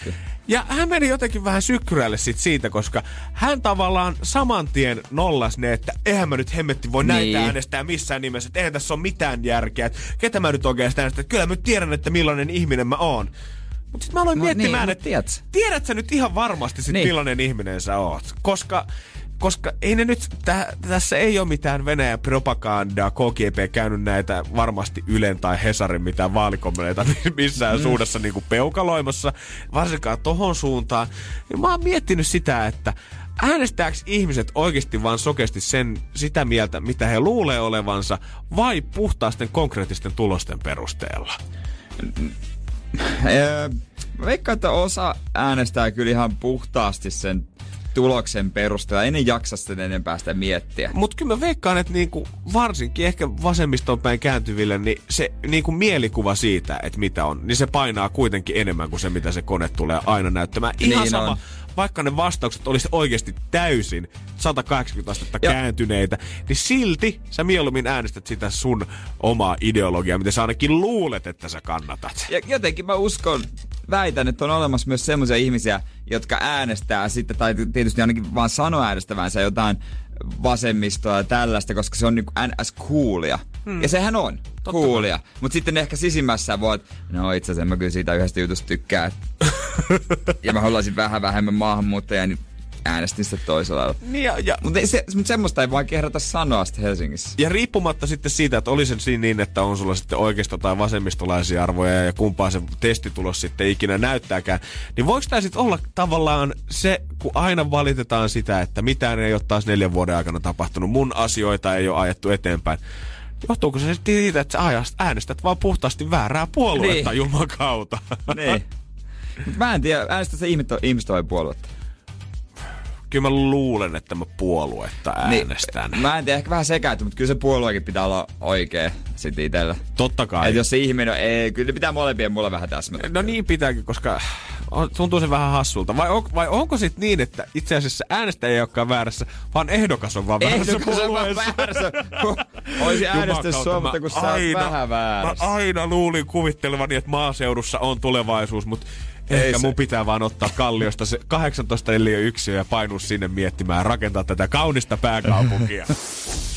Ja hän meni jotenkin vähän sykkyrälle sit siitä, koska hän tavallaan saman tien nollas ne, että eihän mä nyt hemmetti voi näitä Niin. äänestää missään nimessä, että eihän tässä ole mitään järkeä, että ketä mä nyt oikeastaan äänestän, että kyllä mä nyt tiedän, että millainen ihminen mä oon. Mutta sitten mä aloin No miettimään, niin, että tiedät. tiedät sä nyt ihan varmasti sit Niin. millainen ihminen sä oot. Koska koska ei ne nyt, tä, tässä ei ole mitään Venäjän propagandaa, KGB käynyt näitä varmasti Ylen tai Hesarin mitään vaalikommenteita missään mm. suunnassa niin kuin peukaloimassa, varsinkaan tohon suuntaan. Ja mä oon miettinyt sitä, että äänestääkö ihmiset oikeasti vaan sokeasti sen, sitä mieltä, mitä he luulee olevansa, vai puhtaisten konkreettisten tulosten perusteella? Mä veikkaan, että osa äänestää kyllä ihan puhtaasti sen tuloksen perusteella. En jaksa sitä enempää sitä miettiä. Mutta kyllä mä veikkaan, että niinku, varsinkin ehkä vasemmiston päin kääntyville, niin se niinku mielikuva siitä, että mitä on, niin se painaa kuitenkin enemmän kuin se, mitä se kone tulee aina näyttämään. Ihan Niin sama, on. Vaikka ne vastaukset olisi oikeasti täysin 180 astetta Ja- kääntyneitä, niin silti sä mieluummin äänestät sitä sun omaa ideologiaa, mitä sä ainakin luulet, että sä kannatat. Ja jotenkin mä uskon, väitän, että on olemassa myös semmoisia ihmisiä, jotka äänestää sitten, tai tietysti ainakin vaan sanoo äänestävänsä jotain vasemmistoa ja tällaista, koska se on niinku ns. coolia. Hmm. Ja sehän on coolia. Mutta sitten ehkä sisimmässä voit, no itse asiassa mä kyllä siitä yhdestä jutusta tykkään. ja mä haluaisin vähän vähemmän maahanmuuttajia, niin äänestin sitä toisella lailla. Niin ja, ja, Mutta se, mut semmoista ei vaan kehdata sanoa sitten Helsingissä. Ja riippumatta sitten siitä, että olisi se siinä niin, että on sulla sitten oikeisto- tai vasemmistolaisia arvoja ja kumpaa se testitulos sitten ikinä näyttääkään, niin voiko tämä sitten olla tavallaan se, kun aina valitetaan sitä, että mitään ei ole taas neljän vuoden aikana tapahtunut, mun asioita ei ole ajettu eteenpäin. Johtuuko se sitten siitä, että sä ajast- äänestät vaan puhtaasti väärää puoluetta Niin. Jumalan kautta? niin. Mut mä en tiedä, äänestää se ihmiset, ihmiset vai puoluetta. Kyllä mä luulen, että mä puoluetta äänestän. Niin, mä en tiedä, ehkä vähän sekäytty, mutta kyllä se puolueekin pitää olla oikea sitten itellä. Totta kai. Et jos se ihminen on, ei, kyllä pitää molempien mulle vähän täsmätä. No niin pitääkin, koska on- tuntuu se vähän hassulta. Vai, on, vai onko sitten niin, että itse asiassa äänestäjä ei olekaan väärässä, vaan ehdokas on vaan väärässä Ehdokas on puolueessa? väärässä. Olisi äänestänyt sua, mutta kun sä oot vähän väärässä. Mä aina luulin kuvittelevani, että maaseudussa on tulevaisuus, mutta ehkä se- mun pitää vaan ottaa Kalliosta se 18 yksiö ja painua sinne miettimään, rakentaa tätä kaunista pääkaupunkia.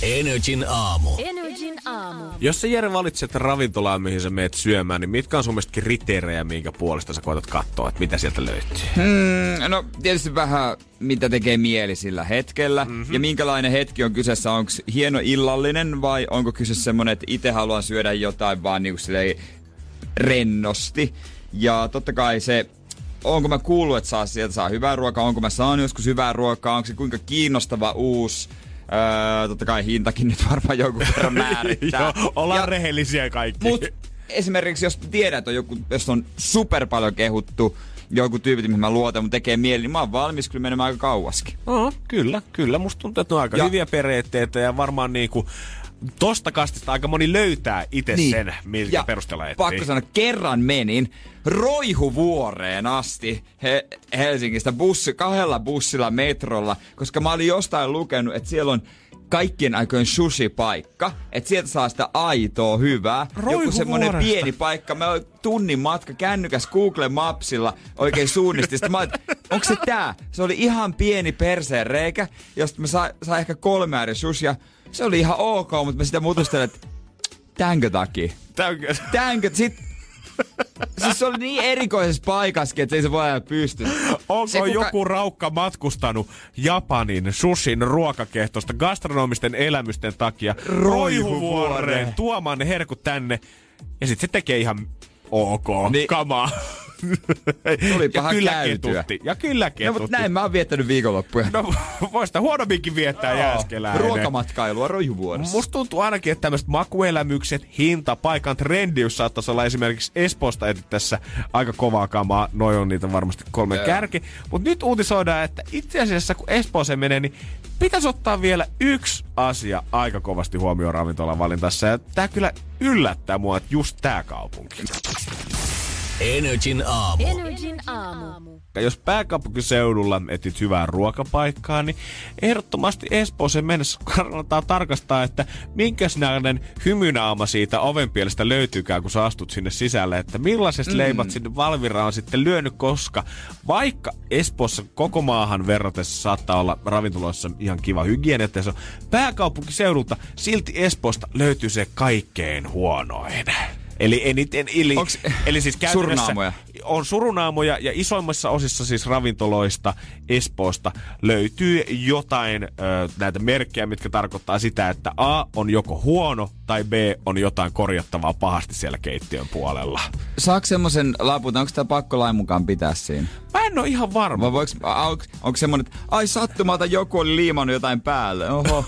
Energin aamu. Energin aamu. Jos sä Jere valitset ravintolaan, mihin sä meet syömään, niin mitkä on sun mielestä kriteerejä, minkä puolesta sä koetat katsoa, että mitä sieltä löytyy? Mm, no tietysti vähän mitä tekee mieli sillä hetkellä mm-hmm. ja minkälainen hetki on kyseessä. Onko hieno illallinen vai onko kyse semmonen, että itse haluan syödä jotain vaan niinku rennosti. Ja totta kai se, onko mä kuullut, että saa, sieltä saa hyvää ruokaa, onko mä saanut joskus hyvää ruokaa, onko se kuinka kiinnostava uusi Öö, totta kai hintakin nyt varmaan jonkun verran määrittää. Joo, ollaan Ja- rehellisiä kaikki. Mut esimerkiksi jos tiedät, että on joku, jos on super paljon kehuttu, joku tyyppi, mihin mä luotan, mutta tekee mieli, niin mä oon valmis kyllä menemään aika kauaskin. Oh, kyllä, kyllä. Musta tuntuu, että ne on aika Ja- hyviä periaatteita ja varmaan niinku tosta kastista aika moni löytää itse niin. sen, miltä ja perusteella etsii. pakko sanoa, kerran menin Roihuvuoreen asti he, Helsingistä bussi, kahdella bussilla metrolla, koska mä olin jostain lukenut, että siellä on kaikkien aikojen sushi-paikka, että sieltä saa sitä aitoa hyvää. Joku semmonen pieni paikka. Mä oon tunnin matka kännykäs Google Mapsilla oikein suunnisti. Sitten mä onko se tää? Se oli ihan pieni perseen reikä, josta mä sain saa ehkä kolme ääri sushia. Se oli ihan ok, mutta mä sitä mutustelin, että tänkö takia? Täynkö? Tänkö? Sit... Siis se oli niin erikoisessa paikassakin, että ei se voi ajaa. Onko Se, kuka- joku raukka matkustanut Japanin sushin ruokakehtosta gastronomisten elämysten takia Roihuvuoreen tuomaan ne herkut tänne ja sitten se tekee ihan ok Niin. kamaa. Tulipahan ja kyllä käytyä. ketutti. Ja kyllä No, ketutti. mutta näin mä oon viettänyt viikonloppuja. No, voista huonomminkin viettää jääskeläinen. Ruokamatkailua rojuvuorossa. Musta tuntuu ainakin, että tämmöiset makuelämykset, hinta, paikan trendiys saattaisi olla esimerkiksi Espoosta tässä aika kovaa kamaa. Noi on niitä varmasti kolme Joo. kärki. Mutta nyt uutisoidaan, että itse asiassa kun Espooseen menee, niin pitäisi ottaa vielä yksi asia aika kovasti huomioon ravintolan valintassa. Ja tää kyllä yllättää mua, että just tää kaupunki. Energin aamu. Energin aamu. Ja jos pääkaupunkiseudulla etit hyvää ruokapaikkaa, niin ehdottomasti Espooseen mennessä kannattaa tarkastaa, että minkäs näköinen hymynaama siitä ovenpielestä löytyykään, kun sä astut sinne sisälle, että millaiset mm. leimat sinne Valvira on sitten lyönyt, koska vaikka Espoossa koko maahan verratessa saattaa olla ravintoloissa ihan kiva hygienia, että se on pääkaupunkiseudulta, silti Espoosta löytyy se kaikkein huonoin. Eli eniten, eli, Onks eli siis surunaamoja? on surunaamoja ja isoimmissa osissa siis ravintoloista Espoosta löytyy jotain ö, näitä merkkejä, mitkä tarkoittaa sitä, että A on joko huono tai B on jotain korjattavaa pahasti siellä keittiön puolella. Saako semmoisen lapun, onko tämä pakko lain mukaan pitää siinä? Mä en ole ihan varma. Vai voiko, onko, onko semmoinen, että ai sattumalta joku oli liimannut jotain päälle? Oho,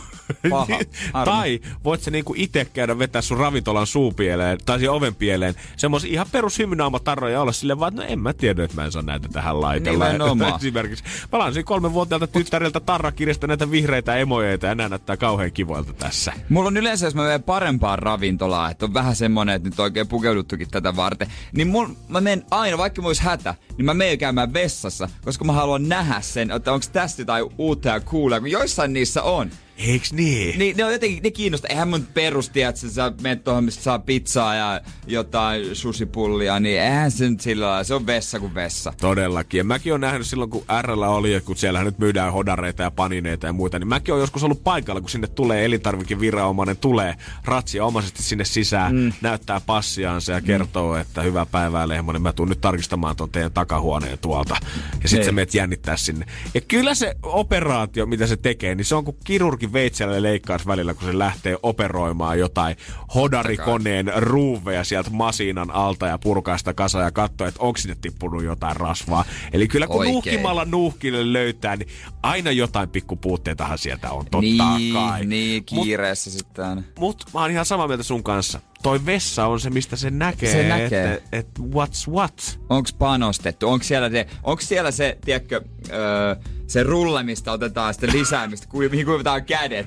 paha. tai voit sä niinku itse käydä vetää sun ravintolan suupieleen tai siihen ovenpieleen semmoisia ihan perus hymynaamatarroja ja olla silleen vaan, että no en mä tiedä, että mä en saa näitä tähän laitella. Nimenomaan. Esimerkiksi mä lansin kolmenvuotiaalta tyttäriltä tarrakirjasta näitä vihreitä emojeita ja nämä näyttää kauhean kivoilta tässä. Mulla on yleensä, jos mä menen parempaan ravintolaan, että on vähän semmonen, että nyt oikein pukeuduttukin tätä varten, niin mul, mä menen aina, vaikka mulla olisi hätä, niin mä menen käymään vessassa, koska mä haluan nähdä sen, että onko tästä jotain uutta ja coolia, kun joissain niissä on. Eiks niin? Niin ne on jotenkin, ne kiinnostaa. Eihän mun perusti, että sä menet tuohon, mistä saa pizzaa ja jotain susipullia, niin eihän se nyt sillä lailla, se on vessa kuin vessa. Todellakin. Ja mäkin olen nähnyt silloin, kun RL oli, kun siellä nyt myydään hodareita ja panineita ja muita, niin mäkin olen joskus ollut paikalla, kun sinne tulee elintarvikeviranomainen, tulee ratsia omaisesti sinne sisään, mm. näyttää passiaansa ja kertoo, mm. että hyvää päivää Lehmonen, mä tuun nyt tarkistamaan tuon teidän takahuoneen tuolta. Ja sitten sä meet jännittää sinne. Ja kyllä se operaatio, mitä se tekee, niin se on kuin kirurgi veitsellä leikkaus välillä, kun se lähtee operoimaan jotain hodarikoneen ruuveja sieltä masiinan alta ja purkaa sitä kasaa ja katsoo, että onko sinne tippunut jotain rasvaa. Eli kyllä kun Oikein. nuuhkimalla nuuhkille löytää, niin aina jotain pikkupuutteitahan sieltä on, totta niin, kai. niin, Mut, kiireessä sitten aina. mut mä oon ihan samaa mieltä sun kanssa. Toi vessa on se, mistä se näkee, Se näkee. että et what's what. Onks panostettu? Onks siellä se, onks siellä se tiedätkö, öö, se rulle, mistä otetaan sitten lisää, mistä kui, mihin kuivataan kädet?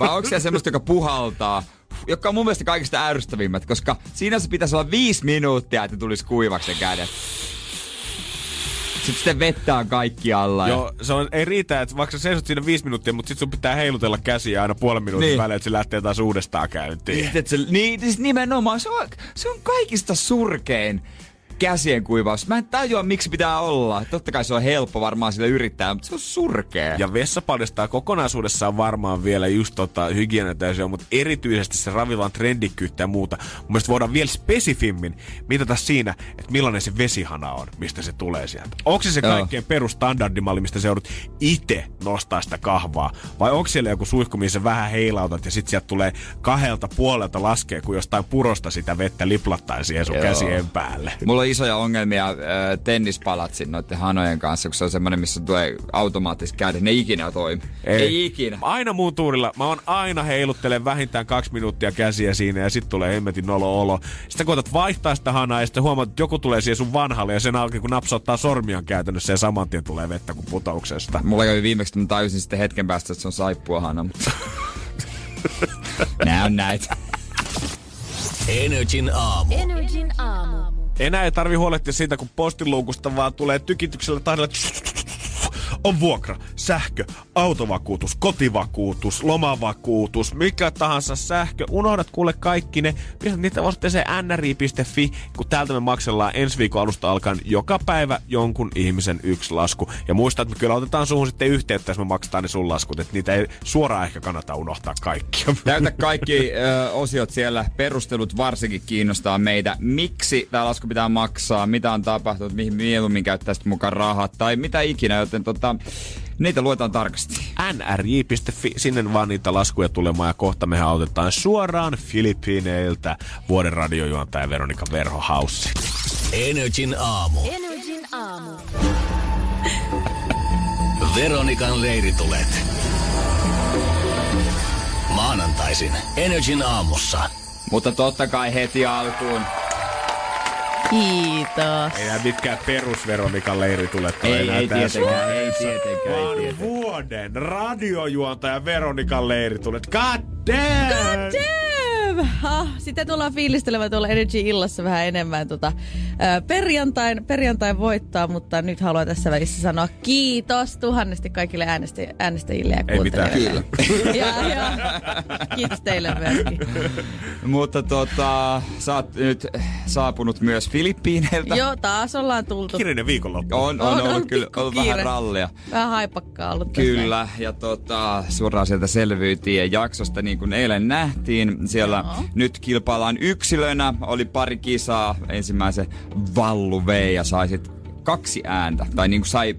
Vai onko siellä semmoista, joka puhaltaa? Joka on mun mielestä kaikista ärsyttävimmät, koska siinä se pitäisi olla viisi minuuttia, että tulisi kuivaksi ne kädet. Sitten sitten vettä on kaikki alla. ja- Joo, se on, ei riitä, että vaikka sä seisot siinä viisi minuuttia, mutta sit sun pitää heilutella käsiä aina puolen minuutin Niin. välein, että se lähtee taas uudestaan käyntiin. Niin, et se, niin, siis nimenomaan, se on, se on kaikista surkein käsien kuivaus. Mä en tajua, miksi pitää olla. Totta kai se on helppo varmaan sille yrittää, mutta se on surkea. Ja vessa paljastaa kokonaisuudessaan varmaan vielä just tota hygieniatäisiä, mutta erityisesti se ravilan trendikkyyttä ja muuta. Mun mielestä voidaan vielä spesifimmin mitata siinä, että millainen se vesihana on, mistä se tulee sieltä. Onko se se kaikkein perusstandardimalli, mistä sä joudut itse nostaa sitä kahvaa? Vai onko siellä joku suihku, missä vähän heilautat ja sitten sieltä tulee kahdelta puolelta laskee, kun jostain purosta sitä vettä liplattaen siihen sun Joo. käsien päälle? Mulla on isoja ongelmia äh, tennispalatsin noiden hanojen kanssa, kun se on semmonen, missä tulee automaattisesti kädet. Ne ikinä toimi. Ei, Ei ikinä. Aina muun tuurilla. Mä oon aina heiluttelen vähintään kaksi minuuttia käsiä siinä ja sitten tulee hemmetin nolo olo. Sitten koetat vaihtaa sitä hanaa ja sitten huomaat, että joku tulee siihen sun vanhalle ja sen alkaa kun napsauttaa sormiaan käytännössä ja saman tien tulee vettä kuin putouksesta. Mulla kävi viimeksi, että mä tajusin sitten hetken päästä, että se on saippuahana. mutta- Nää on näitä. Energin aamu. Energin aamu. Enää ei tarvi huolehtia siitä, kun postiluukusta vaan tulee tykityksellä tahdella on vuokra, sähkö, autovakuutus, kotivakuutus, lomavakuutus, mikä tahansa sähkö. Unohdat kuule kaikki ne. Pistät niitä osoitteeseen nri.fi, kun täältä me maksellaan ensi viikon alusta alkaen joka päivä jonkun ihmisen yksi lasku. Ja muista, että me kyllä otetaan suhun sitten yhteyttä, jos me maksetaan ne sun laskut. Että niitä ei suoraan ehkä kannata unohtaa kaikkia. Täytä kaikki ö, osiot siellä. Perustelut varsinkin kiinnostaa meitä. Miksi tämä lasku pitää maksaa, mitä on tapahtunut, mihin mieluummin käyttää sitten mukaan rahat tai mitä ikinä. Joten tota, Niitä luetaan tarkasti. nrj.fi, sinne vaan niitä laskuja tulemaan ja kohta mehän autetaan suoraan Filippiineiltä vuoden radiojuontaja Veronika Verhohaussi. Energin aamu. Energin aamu. Veronikan leiritulet. Maanantaisin Energin aamussa. Mutta totta kai heti alkuun. Kiitos. Ei nää mitkään perus Veronikan leiritulet ole Ei, enää ei tässä tietenkään, ei tietenkään, ei vaan tietenkään. vuoden radiojuontaja Veronikan leiritulet. God damn! Damn! Ah, sitä tullaan fiilistelemään tuolla Energy-illassa vähän enemmän. Tota, perjantain, perjantain voittaa, mutta nyt haluan tässä välissä sanoa kiitos tuhannesti kaikille äänestä, äänestäjille ja Ei mitään. kuuntelijoille. ja, ja, kiitos teille myöskin. Mutta tota, sä oot nyt saapunut myös Filippiineiltä. Joo, taas ollaan tultu. Kirinen viikonloppu. On, on, On ollut ollut kyllä ollut vähän rallia. Vähän haipakkaa ollut tässä. Kyllä, ja tota, suoraan sieltä selvyytiin ja jaksosta niin kuin eilen nähtiin. Siellä Joo. nyt kilpaillaan yksilönä, oli pari kisaa. Ensimmäisen Vallu vei ja sai sit kaksi ääntä. Tai niin kuin sai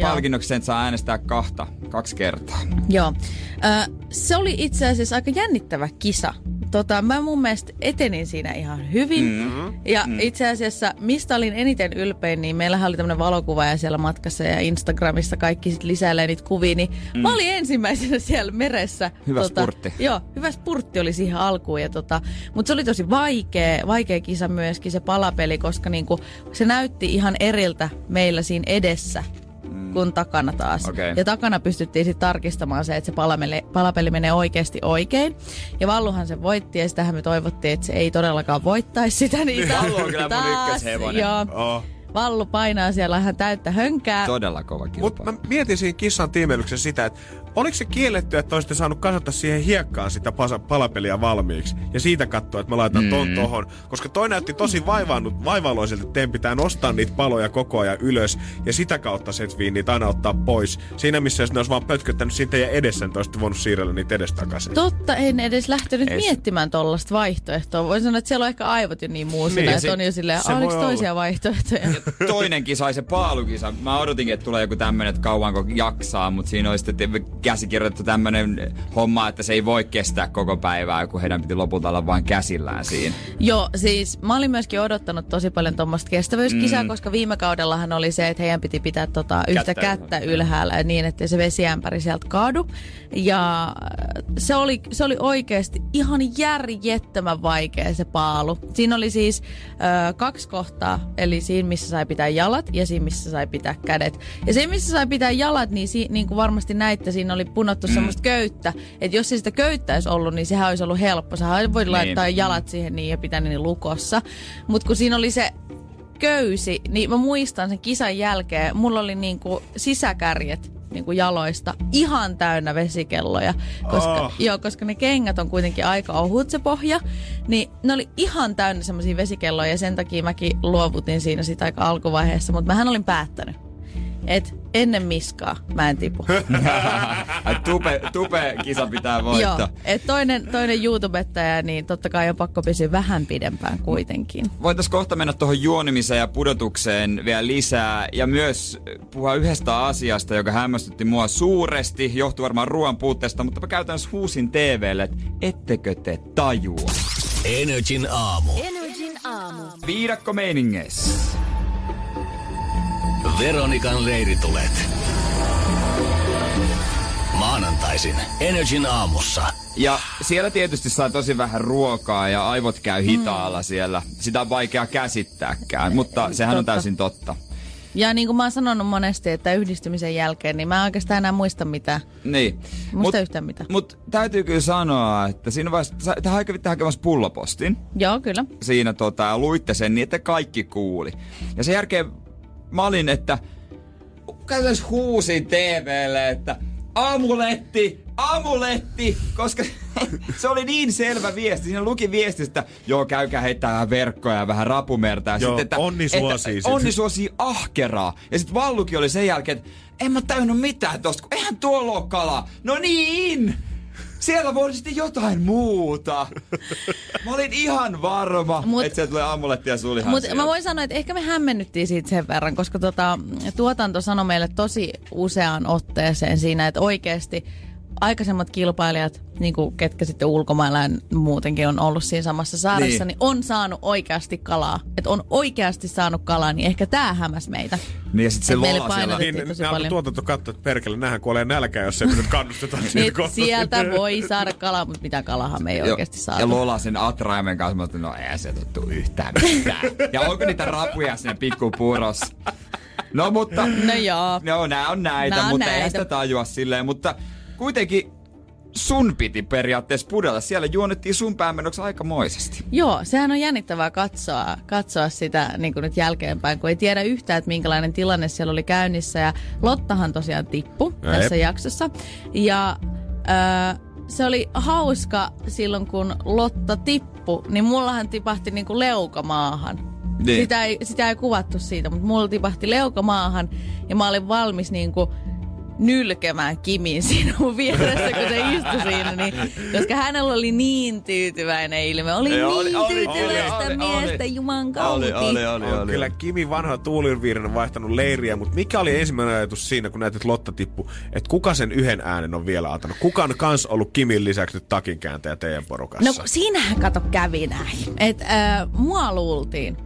palkinnoksi, että saa äänestää kahta, kaksi kertaa. Joo. Se oli itse asiassa aika jännittävä kisa. Tota, mä mun mielestä etenin siinä ihan hyvin. Mm-hmm. Ja mm. itse asiassa, mistä olin eniten ylpein, niin meillähän oli tämmöinen valokuva ja siellä matkassa ja Instagramissa kaikki sit lisäilee niitä kuvia, niin mm. mä olin ensimmäisenä siellä meressä. Hyvä spurtti. Joo, hyvä spurtti oli siihen alkuun. Ja tota, mutta se oli tosi vaikea, vaikea kisa myöskin se palapeli, koska niinku, se näytti ihan eriltä meillä siinä edessä kuin takana taas. Okei. Ja takana pystyttiin sitten tarkistamaan se, että se palapeli, palapeli menee oikeasti oikein. Ja Valluhan se voitti ja sitähän me toivottiin, että se ei todellakaan voittaisi sitä. Niin Vallu on kyllä mun ykköshevonen. Joo. Oh. Vallu painaa siellä ihan täyttä hönkää. Todella kova kilpailu. Mutta mä mietin siinä kissan tiimeilyksessä sitä, että oliko se kielletty, että olisitte saanut kasata siihen hiekkaan sitä pasa, palapeliä valmiiksi ja siitä katsoa, että mä laitan ton Mm. tohon. Koska toi näytti tosi vaivannut, vaivaloiselta, että teidän pitää nostaa niitä paloja koko ajan ylös ja sitä kautta setviin niitä aina ottaa pois. Siinä missä jos ne olisi vaan pötköttänyt siitä teidän edessä, niin te olisitte voinut siirrellä niitä edestakaisin. Totta, en edes lähtenyt Ei se- miettimään tollasta vaihtoehtoa. Voin sanoa, että siellä on ehkä aivot jo niin muusina, Niin, että on jo silleen, se oliko voi olla. toisia vaihtoehtoja? toinen kisa oli se paalukisa. Mä odotinkin, että tulee joku tämmönen, että kauanko jaksaa, mutta siinä oli sitten käsikirjoitettu tämmönen homma, että se ei voi kestää koko päivää, kun heidän piti lopulta olla vain käsillään siinä. Joo, siis mä olin myöskin odottanut tosi paljon tuommoista kestävyyskisaa, mm. koska viime kaudellahan oli se, että heidän piti pitää tota yhtä Kättä kättä, ylhäällä niin, että se vesiämpäri sieltä kaadu. Ja se oli, se oli oikeasti ihan järjettömän vaikea se paalu. Siinä oli siis ö, kaksi kohtaa, eli siinä, missä sai pitää jalat ja siinä, missä sai pitää kädet. Ja se, missä sai pitää jalat, niin, si, niin kuin varmasti näitte, siinä oli punottu mm. semmoista köyttä. Että jos ei sitä köyttä olisi ollut, niin sehän olisi ollut helppo. Sähän voi laittaa jalat siihen niin ja pitää ne lukossa. Mutta kun siinä oli se köysi, niin mä muistan sen kisan jälkeen, mulla oli niinku sisäkärjet niinku jaloista ihan täynnä vesikelloja, koska, oh. joo, koska ne kengät on kuitenkin aika ohut se pohja, niin ne oli ihan täynnä semmoisia vesikelloja ja sen takia mäkin luovutin siinä sitä aika alkuvaiheessa, mutta mähän olin päättänyt, että ennen miskaa mä en tipu. Tupe, tupe kisa pitää voittaa. Joo, et toinen, toinen YouTubettaja, niin totta kai on pakko pysyä vähän pidempään kuitenkin. Voitais kohta mennä tuohon juonimiseen ja pudotukseen vielä lisää ja myös puhua yhdestä asiasta, joka hämmästytti mua suuresti, johtuu varmaan ruoan puutteesta, mutta mä käytännössä huusin TVlle, että ettekö te tajua. Energin aamu. Energin aamu. Viidakko meiningeissä. Veronikan leiritulet. Maanantaisin Energin aamussa. Ja siellä tietysti saa tosi vähän ruokaa ja aivot käy hitaalla mm. siellä. Sitä on vaikea käsittääkään, mutta sehän on Totta. täysin totta. Ja niin kuin mä oon sanonut monesti, että yhdistymisen jälkeen, niin mä en oikeastaan enää muista mitään. Niin. Muista yhtään mitään. Mut täytyy kyllä sanoa, että siinä vaiheessa, tähän kävitte hakemassa pullopostin. Joo, kyllä. Siinä tota, luitte sen niin, että kaikki kuuli. Ja sen jälkeen mä olin, että käytännössä huusin TVlle, että amuletti, amuletti, koska se oli niin selvä viesti. Siinä luki viestistä, että joo, käykää heittää vähän verkkoja ja vähän rapumerta. Ja Joo, sitten, että, onni suosii että, sit. onni suosii ahkeraa. Ja sitten Vallukin oli sen jälkeen, että en mä tajunnut mitään tosta, kun eihän tuolla ole kala. No niin! Siellä voi sitten jotain muuta. Mä olin ihan varma, Mut- että sieltä tulee amuletti ja sulihan Mutta sieltä. mä voin sanoa, että ehkä me hämmennyttiin siitä sen verran, koska tota, tuotanto sanoi meille tosi useaan otteeseen siinä, että oikeasti aikaisemmat kilpailijat, niin kuin ketkä sitten ulkomailla ja muutenkin on ollut siinä samassa saaressa, Niin. niin, on saanut oikeasti kalaa. Että on oikeasti saanut kalaa, niin ehkä tämä hämäs meitä. Niin ja sitten se lola siellä. Niin, alkoi paljon. tuotanto katsoa, että perkele, nähän kuolee nälkään, jos ei me nyt kannusteta Niin, sieltä voi saada kalaa, mutta mitä kalahan me ei Ja- oikeasti saada. Ja Lola sen atraimen kanssa, mä no ei se tuu yhtään mitään. ja onko niitä rapuja siinä pikkupurossa? No mutta, No joo. no nää on näitä, Nää on mutta ei näitä. sitä tajua silleen. Mutta kuitenkin sun piti periaatteessa pudella. Siellä juonnettiin sun päämennoksi aikamoisesti. Joo, sehän on jännittävää katsoa, katsoa sitä niin kuin nyt jälkeenpäin, kun ei tiedä yhtään, että minkälainen tilanne siellä oli käynnissä. Ja Lottahan tosiaan tippu Jep. tässä jaksossa. Ja äh, se oli hauska silloin, kun Lotta tippu, niin mullahan tipahti niin kuin leuka maahan. Niin. Sitä, ei, sitä ei kuvattu siitä, mutta mulla tipahti leuka maahan ja mä olin valmis niin kuin nylkemään Kimin siinä mun vieressä, kun se istui siinä. Niin, koska hänellä oli niin tyytyväinen ilme. Oli Ei, niin oli, oli, tyytyväistä oli, oli, miestä, oli. juman kauti. Oli, oli, oli, On oli. kyllä Kimi vanha tuuliviirin on vaihtanut leiriä, mutta mikä oli ensimmäinen ajatus siinä, kun näet, että Lotta tippu, että kuka sen yhden äänen on vielä antanut? Kuka on kans ollut Kimin lisäksi nyt takinkääntäjä teidän porukassa? No siinähän kato kävi näin. Että äh, mua luultiin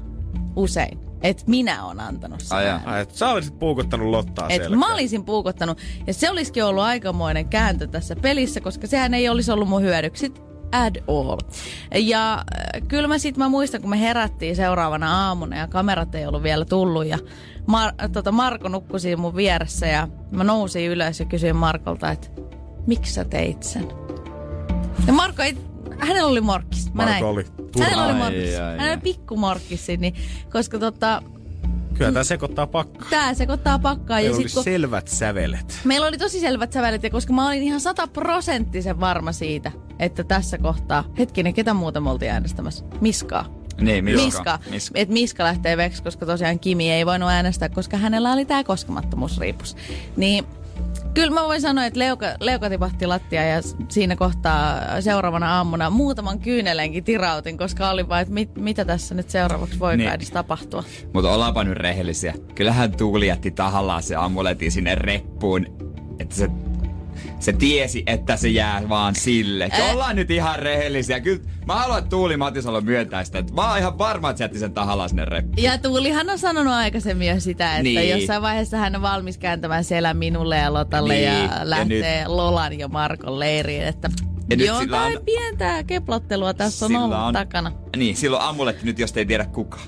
usein, että minä olen antanut sen Ai äänen. Ai, et sä olisit puukottanut Lottaa Et selkään. mä olisin puukottanut. Ja se olisikin ollut aikamoinen kääntö tässä pelissä, koska sehän ei olisi ollut mun hyödyksi at all. Ja äh, kyllä mä sit mä muistan, kun me herättiin seuraavana aamuna ja kamerat ei ollut vielä tullut ja Mar- tota Marko nukkui siinä mun vieressä ja mä nousin ylös ja kysyin Markolta, että miksi sä teit sen? Ja Marko ei, hänellä oli morkkis. Mä Marko näin. oli Hänellä oli Ai, morkkis. ai, ai. Hänellä oli pikku morkkis, niin, koska tota, Kyllä tää sekoittaa pakkaa. tää sekoittaa pakkaa. Ja Meillä oli sit, kun, selvät sävelet. Meillä oli tosi selvät sävelet, ja koska mä olin ihan sataprosenttisen varma siitä, että tässä kohtaa, hetkinen, ketä muuta me oltiin äänestämässä? Miskaa. Niin, Miska. Miska. Miska. Että Miska lähtee veksi, koska tosiaan Kimi ei voinut äänestää, koska hänellä oli tämä koskemattomuusriipus. Niin kyllä mä voin sanoa, että leuka, leuka tipahti lattia ja siinä kohtaa seuraavana aamuna muutaman kyynelenkin tirautin, koska oli vaan, että mit, mitä tässä nyt seuraavaksi voi niin. edes tapahtua. Mutta ollaanpa nyt rehellisiä. Kyllähän Tuuli jätti tahallaan se amuletin sinne reppuun, että se, se tiesi, että se jää vaan sille. Et Ä- ollaan nyt ihan rehellisiä. Kyllä mä haluan, että Tuuli Matisalo myöntää sitä. Että mä oon ihan varma, että se jätti sen tahallaan sinne reppuun. Ja Tuulihan on sanonut aikaisemmin jo sitä, että Niin. jossain vaiheessa hän on valmis kääntämään selän minulle ja Lotalle Niin, ja ja lähtee Lolan ja Markon leiriin. Että Ja nyt jotain on- pientä keplottelua tässä on ollut on- takana. Niin, silloin amuletti nyt, jos ei tiedä kuka.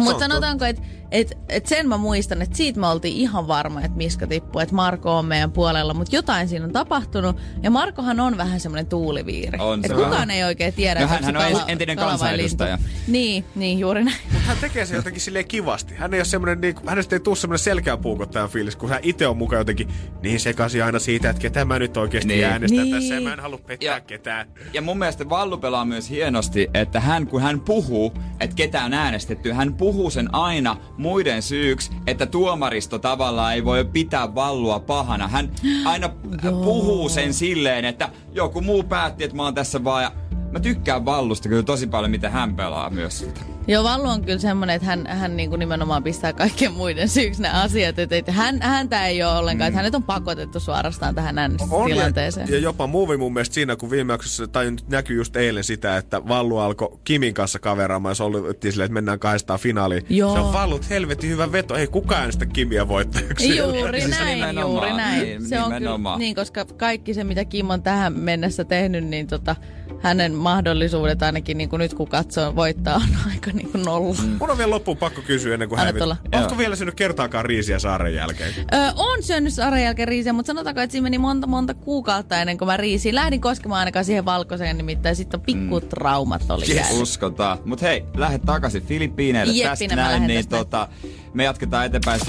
Mutta sanotaanko, että et, et sen mä muistan, että siitä me oltiin ihan varma, että Miska tippuu, että Marko on meidän puolella, mutta jotain siinä on tapahtunut. Ja Markohan on vähän semmoinen tuuliviiri. On se Et vähän. kukaan ei oikein tiedä, No hän- hän se on entinen kala vai kansanedustaja. Niin, niin juuri näin. Mutta hän tekee se jotenkin silleen kivasti. Hän ei ole semmoinen, niin, hänestä ei tule semmoinen selkeä puukottajan fiilis, kun hän itse on mukaan jotenkin niin sekaisin aina siitä, että ketä mä nyt oikeasti Niin. niin. äänestän Niin. tässä ja mä en halua pettää Ja- ketään. Ja mun mielestä Vallu pelaa myös hienosti, että hän kun hän puhuu, että ketä on äänestetty, hän puhuu sen aina muiden syyksi, että tuomaristo tavallaan ei voi pitää Vallua pahana. Hän aina puhuu sen silleen, että joku muu päätti, että mä oon tässä vaan mä tykkään Vallusta kyllä tosi paljon, miten hän pelaa myös sitä. Joo, Vallu on kyllä semmoinen, että hän, hän niin kuin nimenomaan pistää kaikkien muiden syyksi nämä asiat. Että, että hän, häntä ei ole ollenkaan, että hänet on pakotettu suorastaan tähän On äänestystilanteeseen. ja, ja jopa Movi mun mielestä siinä, kun viime jaksossa, tai nyt näkyy just eilen sitä, että Vallu alkoi Kimin kanssa kaveraamaan ja se oli silleen, että mennään kahdestaan finaaliin. Joo. Se on Vallut helvetin hyvä veto. Ei kukaan äänestä Kimiä voittajaksi. Juuri Siis näin, nimenomaan, juuri näin. niin, se on nimenomaan. kyllä, niin, koska kaikki se, mitä Kim on tähän mennessä tehnyt, niin tota, hänen mahdollisuudet ainakin niin kuin nyt kun katsoo voittaa on aika niin kuin nolla. Mm. Mun on vielä loppuun pakko kysyä ennen kuin hävit. Oletko vielä syönyt kertaakaan riisiä saaren jälkeen? Öö, on syönyt saaren jälkeen riisiä, mutta sanotaanko, että siinä meni monta monta kuukautta ennen kuin mä riisiin. Lähdin koskemaan ainakaan siihen valkoiseen nimittäin. Sitten pikku traumat oli Yes. jäänyt. Uskotaan. Mut hei, lähde takaisin Filippiineille tästä näin, niin tästä. tota, me jatketaan eteenpäin.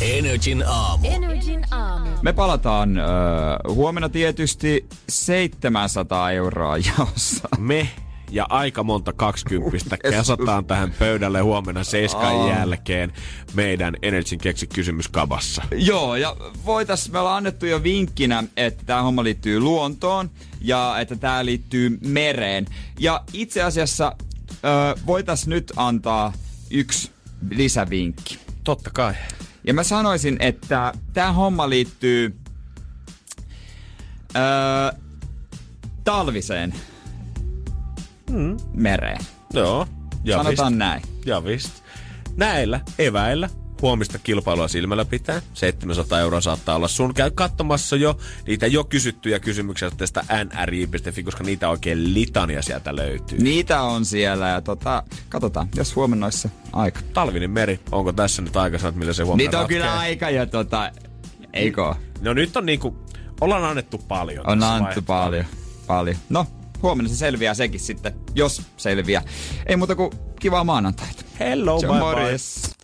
Energin aamu. Energin aamu. Me palataan äh, huomenna tietysti 700 euroa jaossa. Me ja aika monta kaksikymppistä kasataan tähän pöydälle huomenna seiskan Aa. jälkeen meidän Energyn keksi kysymyskabassa. Joo, ja voitais, me ollaan annettu jo vinkkinä, että tämä homma liittyy luontoon ja että tämä liittyy mereen. Ja itse asiassa ö, voitais nyt antaa yksi lisävinkki. Totta kai. Ja mä sanoisin, että tämä homma liittyy ö, talviseen Mm. mereen. Joo. Ja Sanotaan vist. näin. Ja vist. Näillä eväillä huomista kilpailua silmällä pitää. 700 euroa saattaa olla sun. Käy katsomassa jo niitä jo kysyttyjä kysymyksiä tästä nri.fi, koska niitä oikein litania sieltä löytyy. Niitä on siellä ja tota, katsotaan, jos huomenna olisi se aika. Talvinen meri, onko tässä nyt aika sanoa, millä se huomenna Niitä on ratkeaa? kyllä aika ja tota, eikö? No nyt on niinku, ollaan annettu paljon. On annettu vaiheessa. paljon, paljon. No, huomenna se selviää sekin sitten, jos selviää. Ei muuta kuin kivaa maanantaita. Hello, Se bye bye.